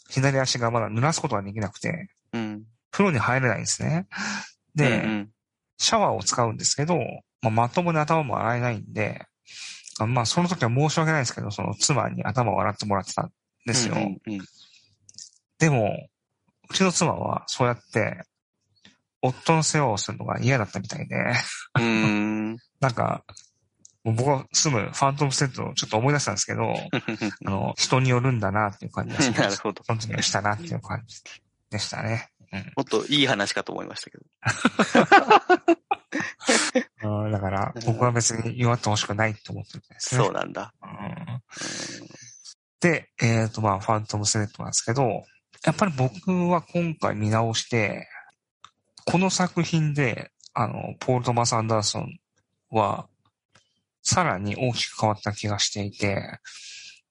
左足がまだ濡らすことができなくて、うん。風呂に入れないんですね。で、うんシャワーを使うんですけど、まあ、まともに頭も洗えないんで、あまあ、その時は申し訳ないですけど、その妻に頭を洗ってもらってたんですよ。うんうんでも、うちの妻はそうやって、夫の世話をするのが嫌だったみたいで、うん。なんか、僕が住むファントムセットをちょっと思い出したんですけど、あの、人によるんだなっていう感じがしました。なるほど。その時はしたなっていう感じでしたね。もっといい話かと思いましたけど。うん、だから、僕は別に祝ってほしくないと思ってるんですね。そうなんだ。うんで、えっ、と、まあ、ファントムスレッドなんですけど、やっぱり僕は今回見直して、この作品で、あの、ポール・トマス・アンダーソンは、さらに大きく変わった気がしていて、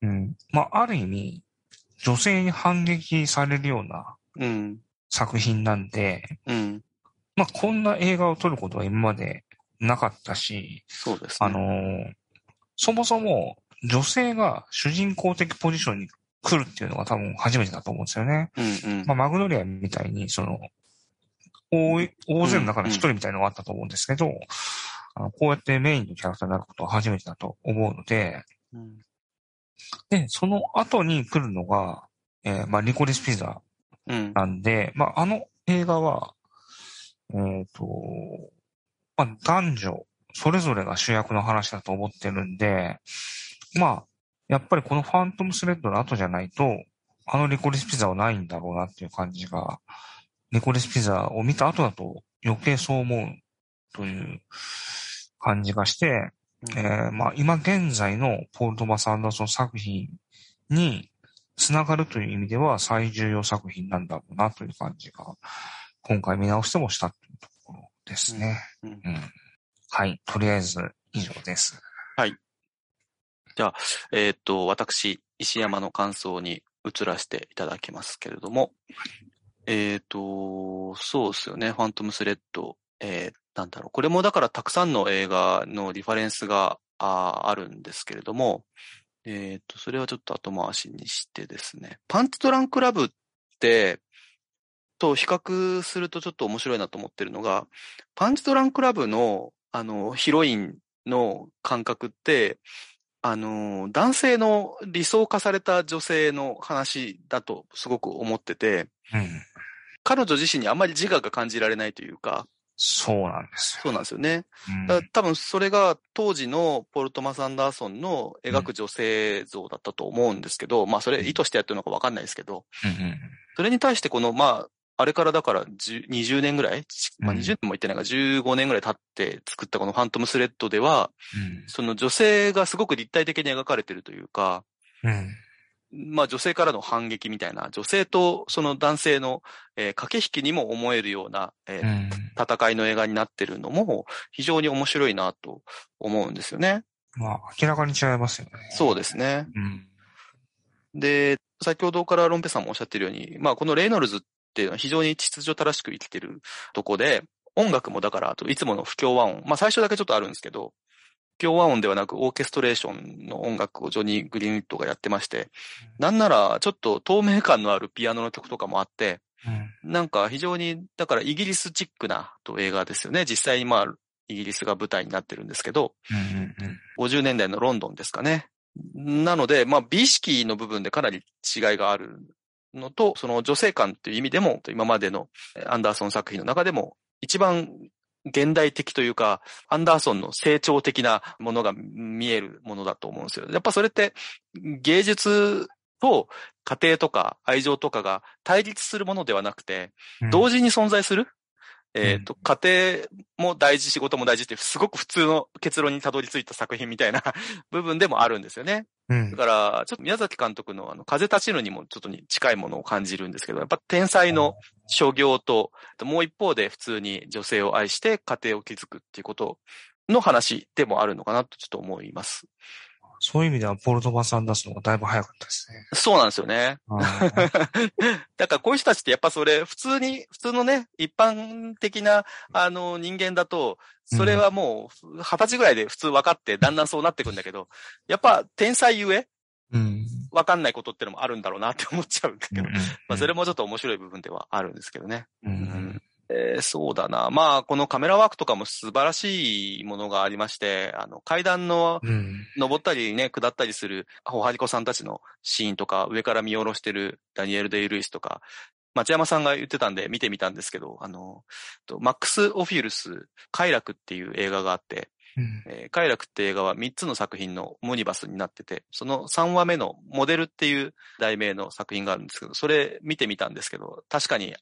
うん。まあ、ある意味、女性に反撃されるようなうん。作品なんで、うん。まあ、こんな映画を撮ることは今までなかったし、そうですね。あのーそもそも女性が主人公的ポジションに来るっていうのが多分初めてだと思うんですよね。うんうん。まあ、マグノリアみたいに、その、大い大勢の中の一人みたいなのがあったと思うんですけど、あのこうやってメインのキャラクターになることは初めてだと思うので、うんで、その後に来るのが、えーまあ、リコリスピザうん。なんで、まあ、あの映画は、えっ、と、まあ、男女、それぞれが主役の話だと思ってるんで、まあ、やっぱりこのファントムスレッドの後じゃないと、あのリコリスピザはないんだろうなっていう感じが、リコリスピザを見た後だと余計そう思うという感じがして、えーまあ今現在のポール・トマス・アンダーソン作品につながるという意味では最重要作品なんだろうなという感じが、今回見直してもしたというところですね。うん。うん。はい。とりあえず以上です。えーっと、私、石山の感想に移らせていただきますけれども、えーっと、そうですよね、ファントムスレッド、えーなんだろう、これもだからたくさんの映画のリファレンスがあーあるんですけれども、えーっと、それはちょっと後回しにしてですね、パンチドランクラブって、と比較するとちょっと面白いなと思ってるのが、パンチドランクラブの、あの、ヒロインの感覚って、あの、男性の理想化された女性の話だとすごく思ってて、うん。彼女自身にあんまり自我が感じられないというか、そうなんですよ。そうなんですよね。うん。多分それが当時のポール・トマス・アンダーソンの描く女性像だったと思うんですけど、まあそれ意図してやってるのかわかんないですけど、うんうんそれに対してこの、まあ、あれからだから10 20年ぐらい、まあ、うん。20年も言ってないが15年ぐらい経って作ったこのファントムスレッドでは、うん。その女性がすごく立体的に描かれてるというか、うんまあ女性からの反撃みたいな、女性とその男性の、えー駆け引きにも思えるような、えーうん戦いの映画になってるのも非常に面白いなと思うんですよね。まあ、明らかに違いますよね。そうですね。うん。で、先ほどからロンペさんもおっしゃってるように、まあこのレイノルズっていうのは非常に秩序正しく生きてるとこで、音楽もだから、あといつもの不協和音、まあ最初だけちょっとあるんですけど、不協和音ではなくオーケストレーションの音楽をジョニー・グリーンウッドがやってまして、なんならちょっと透明感のあるピアノの曲とかもあって、うんなんか非常に、だからイギリスチックなと映画ですよね。実際にまあ、イギリスが舞台になってるんですけど、うんうんうん。50年代のロンドンですかね。なので、まあ、美意識の部分でかなり違いがあるのと、その女性感という意味でも、今までのアンダーソン作品の中でも、一番現代的というか、アンダーソンの成長的なものが見えるものだと思うんですよ。やっぱそれって芸術と家庭とか愛情とかが対立するものではなくて、うん同時に存在する。えっ、と、家庭も大事、仕事も大事ってすごく普通の結論にたどり着いた作品みたいな 部分でもあるんですよね。うんだから、ちょっと宮崎監督のあの、風立ちぬにもちょっとに近いものを感じるんですけど、やっぱ天才の所業と、もう一方で普通に女性を愛して家庭を築くっていうことの話でもあるのかなとちょっと思います。そういう意味では、ポール・トマス・アンダーソンがだいぶ早かったですね。そうなんですよね。だからこういう人たちってやっぱそれ、普通に、普通のね、一般的な、あの、人間だと、それはもう、二十歳ぐらいで普通分かって、だんだんそうなってくんだけど、やっぱ天才ゆえ、うん。分かんないことってのもあるんだろうなって思っちゃうんだけど、うんまあそれもちょっと面白い部分ではあるんですけどね。うんえーそうだな。まあ、このカメラワークとかも素晴らしいものがありまして、あの、階段のうん。登ったりね、下ったりする、ホハリコさんたちのシーンとか、上から見下ろしてるダニエル・デイ・ルイスとか、町山さんが言ってたんで見てみたんですけど、あの、とマックス・オフィウルス、快楽っていう映画があって、うんえー快楽って映画は3つの作品のモニバスになってて、その3話目のモデルっていう題名の作品があるんですけど、それ見てみたんですけど、確かに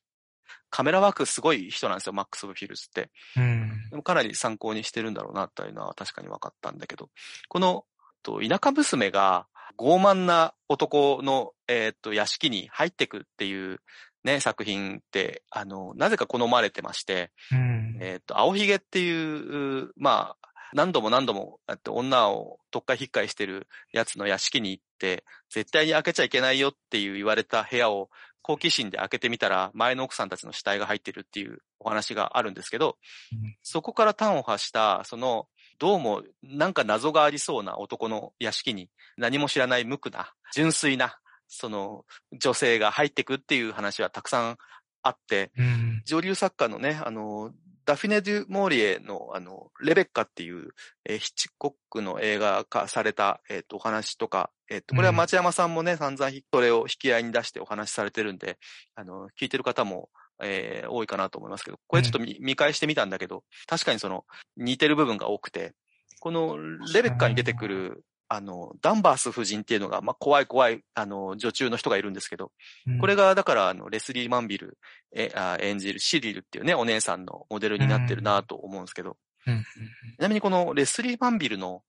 カメラワークすごい人なんですよ、マックス・オフィルスって。うん。でもかなり参考にしてるんだろうな、というのは確かに分かったんだけど、この、と田舎娘が傲慢な男の、えーっと、屋敷に入ってくっていうね、作品って、あの、なぜか好まれてまして、うん。えっ、と、青ひげっていう、まあ、何度も何度も、えっと、女を特会引っかいしてるやつの屋敷に行って、絶対に開けちゃいけないよっていう言われた部屋を好奇心で開けてみたら、前の奥さんたちの死体が入ってるっていうお話があるんですけどうん、そこから端を発した、その、どうもなんか謎がありそうな男の屋敷に何も知らない無垢な、純粋な、その女性が入ってくっていう話はたくさんあって、うん。上流作家のね、あの、ダフィネ・デュ・モーリエの、あの、レベッカっていう、えーヒッチコックの映画化された、えっ、と、お話とか、えっ、と、これはうん。町山さんもね、散々ひそれを引き合いに出してお話しされてるんで、あの、聞いてる方も、えー多いかなと思いますけど、これちょっと見,、見返してみたんだけど、確かにその、似てる部分が多くて、このレベッカに出てくる、あの、ダンバース夫人っていうのが、まあ、怖い怖い、あの、女中の人がいるんですけど、これが、だから、あの、レスリー・マンビル、え、あ演じるシリルっていうね、お姉さんのモデルになってるなと思うんですけど、うん。ちなみにこのレスリー・マンビルの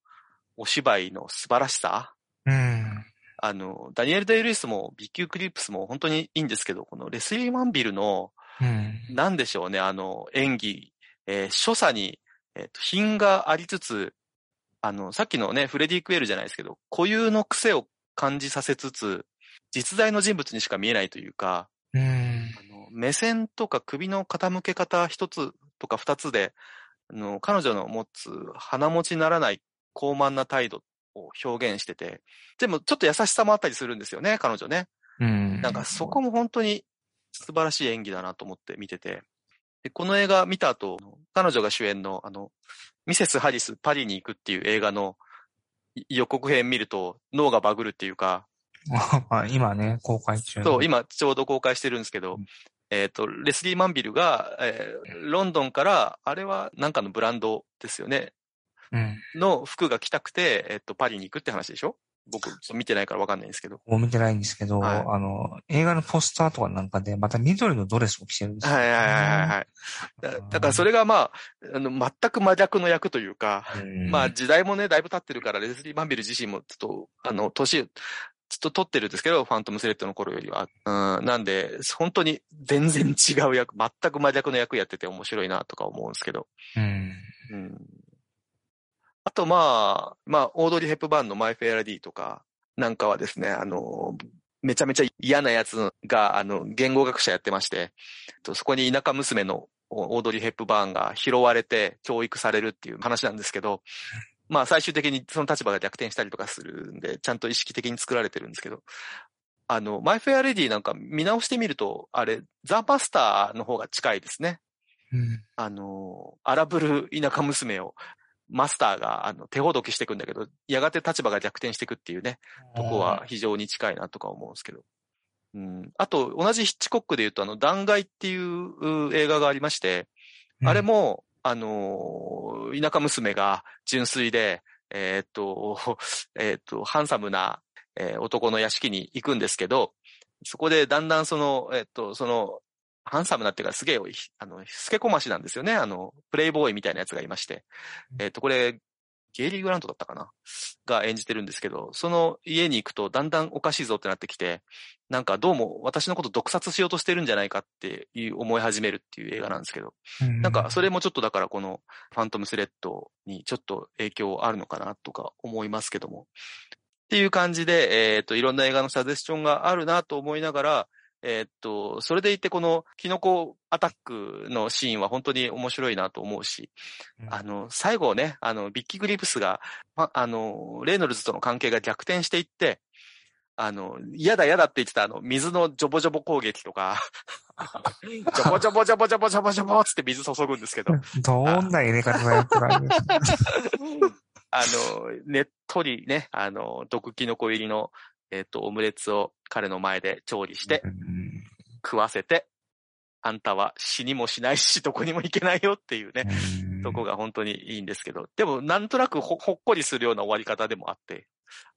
お芝居の素晴らしさ、うん。あの、ダニエル・デイ・ルイスも B 級クリップスも本当にいいんですけど、このレスリー・マンビルの、うん。なんでしょうね、あの、演技、えー所作に、えっ、と、品がありつつ、あの、さっきのね、フレディ・クエルじゃないですけど、固有の癖を感じさせつつ、実在の人物にしか見えないというか、うん。あの目線とか首の傾け方一つとか二つで、あの彼女の持つ鼻持ちならない高慢な態度を表現してて、でもちょっと優しさもあったりするんですよね、彼女ね。うん。なんかそこも本当に素晴らしい演技だなと思って見てて。で、この映画見た後、彼女が主演のあの、ミセス・ハリス・パリに行くっていう映画のい予告編見ると脳がバグるっていうか、あ今ね、公開中。そう、今ちょうど公開してるんですけどうん、えっ、と、レスリー・マンビルが、えーロンドンから、あれはなんかのブランドですよね、うん。の服が着たくて、えっ、と、パリに行くって話でしょ？僕、見てないからわかんないんですけど。もう見てないんですけど、はいあの、映画のポスターとかなんかで、また緑のドレスを着てるんですよ、はいはいはいはいはい。だだからそれがまあ、あの、全く真逆の役というか、うんまあ時代もね、だいぶ経ってるから、レスリー・マンビル自身もちょっと、あの、年、ちょっと取ってるんですけど、ファントムスレッドの頃よりは。うん、なんで、本当に全然違う役、全く真逆の役やってて面白いなとか思うんですけど。うん。うん。あとまあ、まあ、オードリー・ヘップバーンのマイ・フェア・ラディとかなんかはですね、あの、めちゃめちゃ嫌なやつが、あの、言語学者やってまして、とそこに田舎娘のオードリー・ヘップバーンが拾われて教育されるっていう話なんですけど、まあ最終的にその立場が逆転したりとかするんで、ちゃんと意識的に作られてるんですけど、あの、マイ・フェア・レディなんか見直してみると、あれ、ザ・マスターの方が近いですね。うん。あの、荒ぶる田舎娘を、マスターが、あの、手ほどきしていくんだけど、やがて立場が逆転していくっていうね、とこは非常に近いなとか思うんですけど。うん。あと、同じヒッチコックで言うと、あの、断崖っていうう映画がありまして、うん、あれも、あのー田舎娘が純粋で、えーっと、えーっと、ハンサムな、えー男の屋敷に行くんですけど、そこでだんだんその、えーっと、その、ハンサムなっていうかすげえ、あの、スケコマシなんですよね。あの、プレイボーイみたいなやつがいまして。えーっと、これ、ゲイリー・グラントだったかな？が演じてるんですけど、その家に行くとだんだんおかしいぞってなってきて、なんかどうも私のこと毒殺しようとしてるんじゃないかっていう思い始めるっていう映画なんですけど、うん、なんかそれもちょっとだからこのファントムスレッドにちょっと影響あるのかなとか思いますけども。っていう感じで、えっ、と、いろんな映画のサジェスションがあるなと思いながら、えっ、と、それでいてこのキノコアタックのシーンは本当に面白いなと思うし、うん。あの、最後ね、あの、ビッキー・グリプスが、ま、あの、レイノルズとの関係が逆転していって、あの、嫌だ嫌だって言ってたあの、水のジョボジョボ攻撃とか、ジョボジョボジョボジョボジョボジョボつって水注ぐんですけど、どんな入れ方のやつなんですかあの、ねっとりね、あの、毒キノコ入りの、えっ、と、オムレツを彼の前で調理してうん食わせて、あんたは死にもしないし、どこにも行けないよっていうね、うん。とこが本当にいいんですけど、でもなんとなくほほっこりするような終わり方でもあって、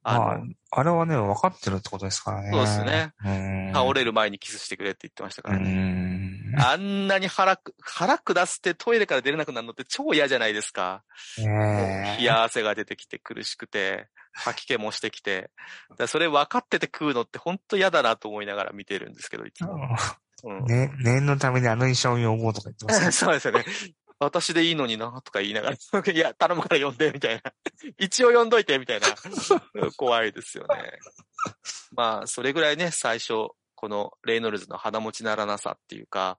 あの、まあ、あれはね、分かってるってことですからね。そうですね。うん。倒れる前にキスしてくれって言ってましたかうらね。ん。あんなに腹く、腹下してトイレから出れなくなるのって超嫌じゃないですか。冷や汗が出てきて苦しくて、吐き気もしてきて。それ分かってて食うのって本当嫌だなと思いながら見てるんですけど、いつも。うんね、念のためにあの衣装を呼ぼうとか言ってますね。そうですよね。私でいいのにな、とか言いながら、いや、頼むから呼んで、みたいな。一応呼んどいて、みたいな。怖いですよね。まあ、それぐらいね、最初、このレイノルズの鼻持ちならなさっていうか、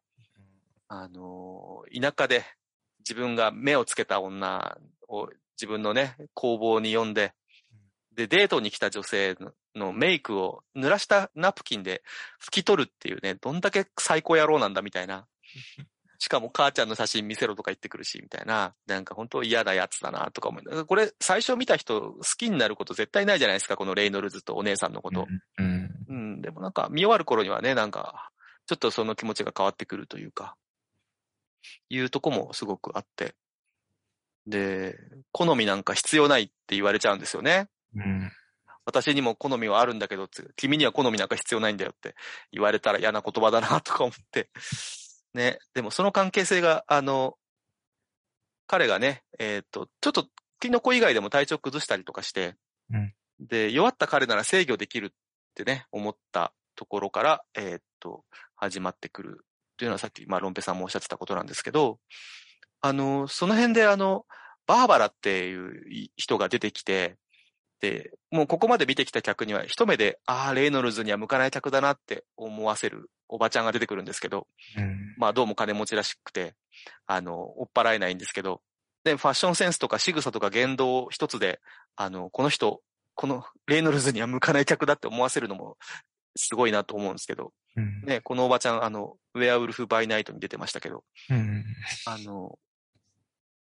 あのー田舎で自分が目をつけた女を自分のね、工房に呼んで、で、デートに来た女性のメイクを濡らしたナプキンで拭き取るっていうね、どんだけ最高野郎なんだみたいな。しかも母ちゃんの写真見せろとか言ってくるし、みたいな。なんか本当嫌なやつだなとか思う。これ最初見た人好きになること絶対ないじゃないですか、このレイノルズとお姉さんのこと。うん。うん、でもなんか見終わる頃にはね、なんか、ちょっとその気持ちが変わってくるというか、いうとこもすごくあって。で、好みなんか必要ないって言われちゃうんですよね。うん。私にも好みはあるんだけど、つ君には好みなんか必要ないんだよって言われたら嫌な言葉だなとか思って。ね。でもその関係性が、あの、彼がね、えっ、と、ちょっとキノコ以外でも体調崩したりとかして、うんで、弱った彼なら制御できるってね、思ったところから、えっ、と、始まってくるというのはさっき、まあ、ロンペさんもおっしゃってたことなんですけど、あの、その辺であの、バーバラっていう人が出てきて、で、もうここまで見てきた客には一目で、ああ、レイノルズには向かない客だなって思わせるおばちゃんが出てくるんですけど、うん。まあどうも金持ちらしくて、あの、追っ払えないんですけど、で、ファッションセンスとか仕草とか言動一つで、あの、この人、このレイノルズには向かない客だって思わせるのもすごいなと思うんですけど、うん。ね、このおばちゃん、あの、ウェアウルフ・バイ・ナイトに出てましたけど、うん。あの、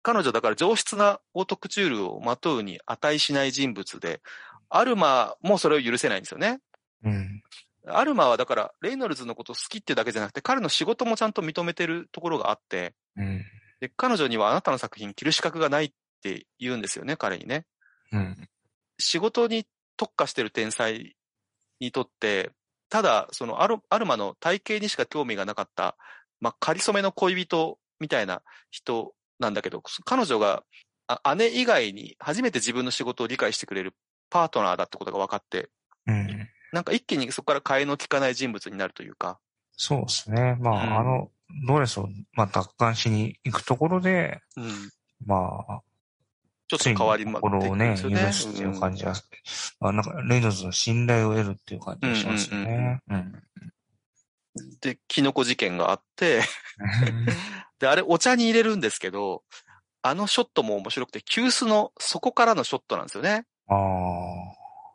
彼女だから上質なオートクチュールをまとうに値しない人物で、アルマもそれを許せないんですよね。うん。アルマはだから、レイノルズのこと好きってだけじゃなくて、彼の仕事もちゃんと認めてるところがあって、うん。で、彼女にはあなたの作品着る資格がないって言うんですよね、彼にね。うん。仕事に特化してる天才にとって、ただ、そのアルアルマの体型にしか興味がなかった、まあ、仮初めの恋人みたいな人なんだけど、彼女があ姉以外に初めて自分の仕事を理解してくれるパートナーだってことが分かって、うん。なんか一気にそこから替えの利かない人物になるというか、そうですね。まあ、うんあの、ドレスを、まあ、奪還しに行くところで、うん、まあ、ちょっと変わりま心をね、許っていくんですすってよねいう感じは、まあ、なんか、レイノルズの信頼を得るっていう感じがしますよね。うん。で、キノコ事件があって、で、あれお茶に入れるんですけど、あのショットも面白くて、急須の底からのショットなんですよね。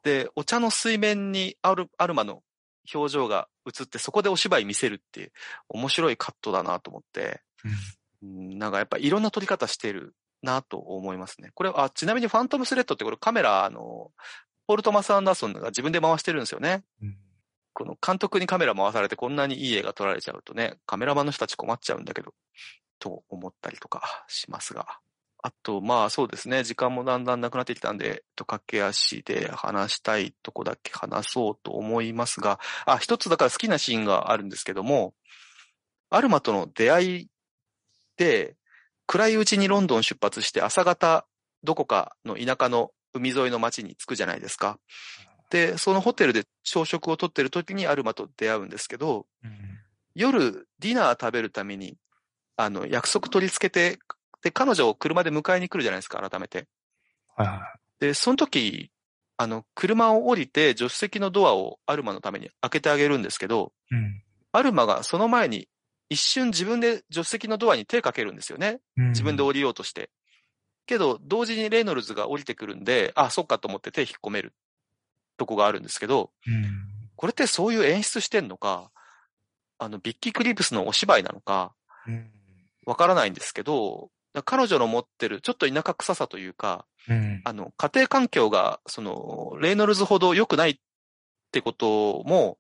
で、お茶の水面にアルアルマの表情が映って、そこでお芝居見せるっていう、面白いカットだなと思って。うんなんかやっぱいろんな撮り方してるなと思いますね。これ、あ、ちなみにファントムスレッドってこれカメラ、あの、ポール・トマス・アンダーソンが自分で回してるんですよね。うんこの監督にカメラ回されてこんなにいい映画撮られちゃうとね、カメラマンの人たち困っちゃうんだけど、と思ったりとかしますが。あと、まあそうですね、時間もだんだんなくなってきたんで、と駆け足で話したいとこだけ話そうと思いますが、あ、一つだから好きなシーンがあるんですけども、アルマとの出会いで、暗いうちにロンドン出発して朝方、どこかの田舎の海沿いの町に着くじゃないですか。で、そのホテルで朝食をとってる時にアルマと出会うんですけど、うん夜ディナー食べるために、あの、約束取り付けて、で、彼女を車で迎えに来るじゃないですか、改めて。はいはで、その時、あの、車を降りて助手席のドアをアルマのために開けてあげるんですけど、い。うんアルマがその前に一瞬自分で助手席のドアに手かけるんですよね。うん自分で降りようとして。けど、同時にレイノルズが降りてくるんで、あ、そっかと思って手引っ込めるとこがあるんですけど、うんこれってそういう演出してんのか、あの、ビッキー・クリープスのお芝居なのか、うんわからないんですけど、彼女の持ってるちょっと田舎臭さというか、うんあの、家庭環境が、その、レイノルズほど良くないってことも、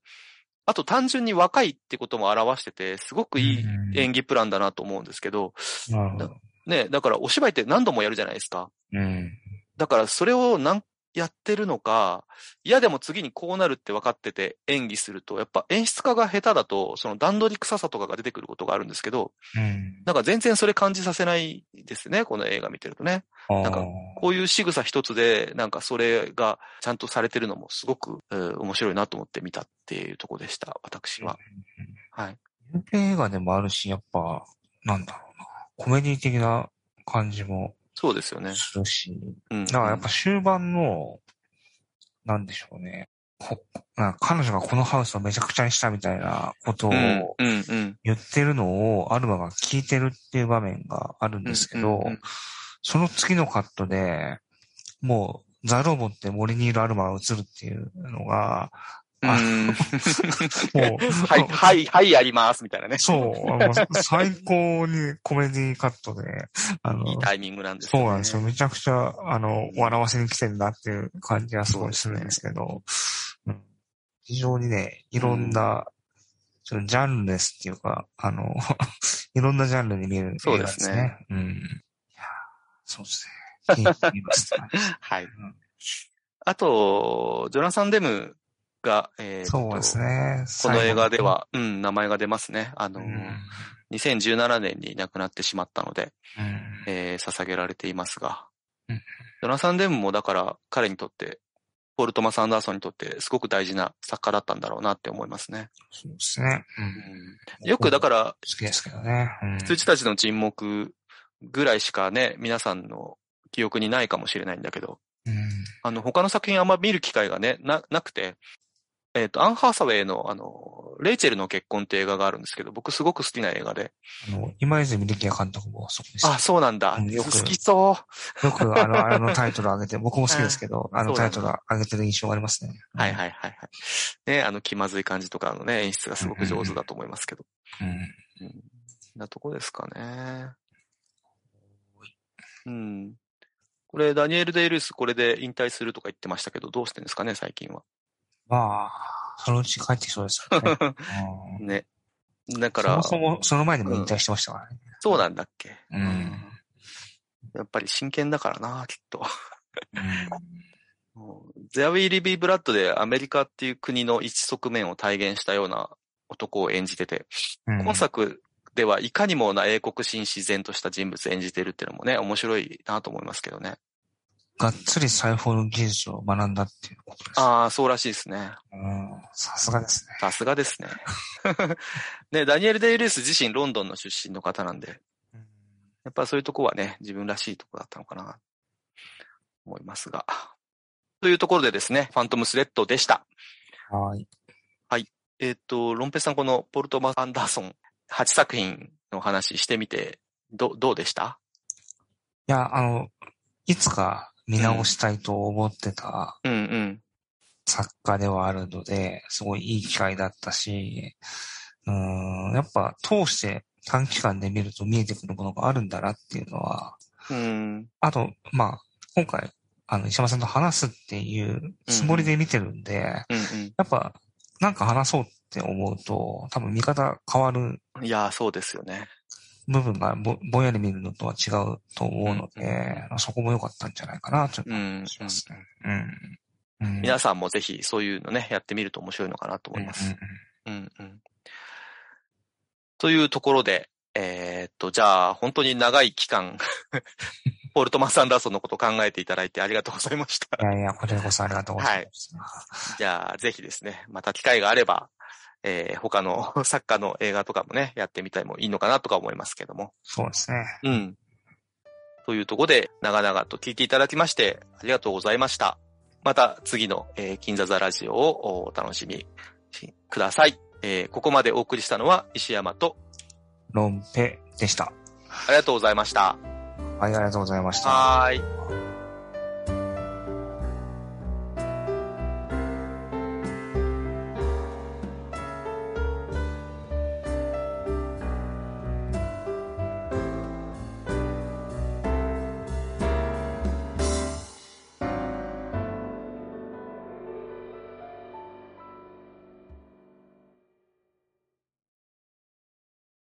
あと単純に若いってことも表してて、すごくいい演技プランだなと思うんですけど、なるほど。ね、だからお芝居って何度もやるじゃないですか。うん。だからそれを何やってるのか、嫌でも次にこうなるって分かってて演技すると、やっぱ演出家が下手だと、その段取り臭さとかが出てくることがあるんですけど、うん。なんか全然それ感じさせないですね、この映画見てるとね。なんかこういう仕草一つで、なんかそれがちゃんとされてるのもすごく、えー面白いなと思って見たっていうところでした、私は。はい。有名映画でもあるし、やっぱ、なんだろうな。コメディ的な感じもそうですよね。するし、うん。だからやっぱ終盤の、なんでしょうね。彼女がこのハウスをめちゃくちゃにしたみたいなことを。言ってるのをアルマが聞いてるっていう場面があるんですけどその次のカットで、もう、ザルを持って森にいるアルマが映るっていうのが、あうんもう、はい、はい、はい、やります、みたいなね。そう、最高にコメディカットで、あの、いいタイミングなんですそうなんですよ。めちゃくちゃ、あの、笑わせに来てるなっていう感じがすごいするんですけど、うん、非常にね、いろんな、ちょっとジャンルレスっていうか、あの、いろんなジャンルに見えるそうですね。うん。そうですね。気に入りますねはいん。あと、ジョナサン・デムが、えーとそうですね。この映画では、うん、名前が出ますね。あの、最後の、2017年に亡くなってしまったので、うん。うんえー捧げられていますが、うんナサン・デムもだから彼にとって、ポール・トマス・アンダーソンにとってすごく大事な作家だったんだろうなって思いますね。そうですね。うん。よくだかから、好きですけどね。うん。羊たちの沈黙ぐらいしかね、皆さんの記憶にないかもしれないんだけど、うん。あの、他の作品あんま見る機会がね、な、なくて、えっ、と、アン・ハーサウェイの、あの、レイチェルの結婚って映画があるんですけど、僕すごく好きな映画で。あの、今泉力也監督もそうです。あ、そうなんだ。うんよく好きそう。よくあの、あのタイトル上げて、僕も好きですけど、あのタイトル上げてる印象がありますね。はいはいはいはい。ね、あの気まずい感じとかのね、演出がすごく上手だと思いますけど。うん。うん。なとこですかね。うん。これ、ダニエル・デイ・ルースこれで引退するとか言ってましたけど、どうしてんですかね、最近は。まあ、そのうち帰ってきそうですよね。うんね。だから、そもそも、その前にも引退してましたからね。そうなんだっけ。うん。やっぱり真剣だからな、きっと。うん。もう There Will Be Blood でアメリカっていう国の一側面を体現したような男を演じてて、うん今作ではいかにもな英国紳自然とした人物を演じてるっていうのもね、面白いなと思いますけどね。がっつり裁縫の技術を学んだっていうことです。ああ、そうらしいですね。うん。さすがですね。さすがですね。ね、ダニエル・デイ・ルース自身ロンドンの出身の方なんで、うんやっぱそういうとこはね、自分らしいとこだったのかな、思いますが。というところでですね、ファントム・スレッドでした。はい。えっ、と、ロンペさん、このポルトマ・アンダーソン8作品の話してみて、ど、どうでした？いや、あの、いつか見直したいと思ってたうんうん。作家ではあるので、すごいいい機会だったし、うん、やっぱ通して短期間で見ると見えてくるものがあるんだなっていうのは、うん。あと、まあ、今回、あの、石山さんと話すっていうつもりで見てるんで、うんやっぱ、なんか話そうって思うと、多分見方変わるうん。いやー、そうですよね。部分がぼぼんやり見るのとは違うと思うのうんで、そこも良かったんじゃないかなといううん感じ。しますね。うん。うん。皆さんもぜひそういうのね、やってみると面白いのかなと思います。うんうん。というところで、えーっと、じゃあ、本当に長い期間、ポール・トマス・アンダーソンのことを考えていただいてありがとうございました。いやいや、こちらこそありがとうございます。じゃあ、ぜひですね、また機会があれば、えー他の 作家の映画とかもね、やってみたいもいいのかなとか思いますけども。そうですね。うん。というところで、長々と聞いていただきまして、ありがとうございました。また次の、えー金座座ラジオをお楽しみください。えーここまでお送りしたのは石山と、ロンペでした。ありがとうございました。はい、ありがとうございました。はーい。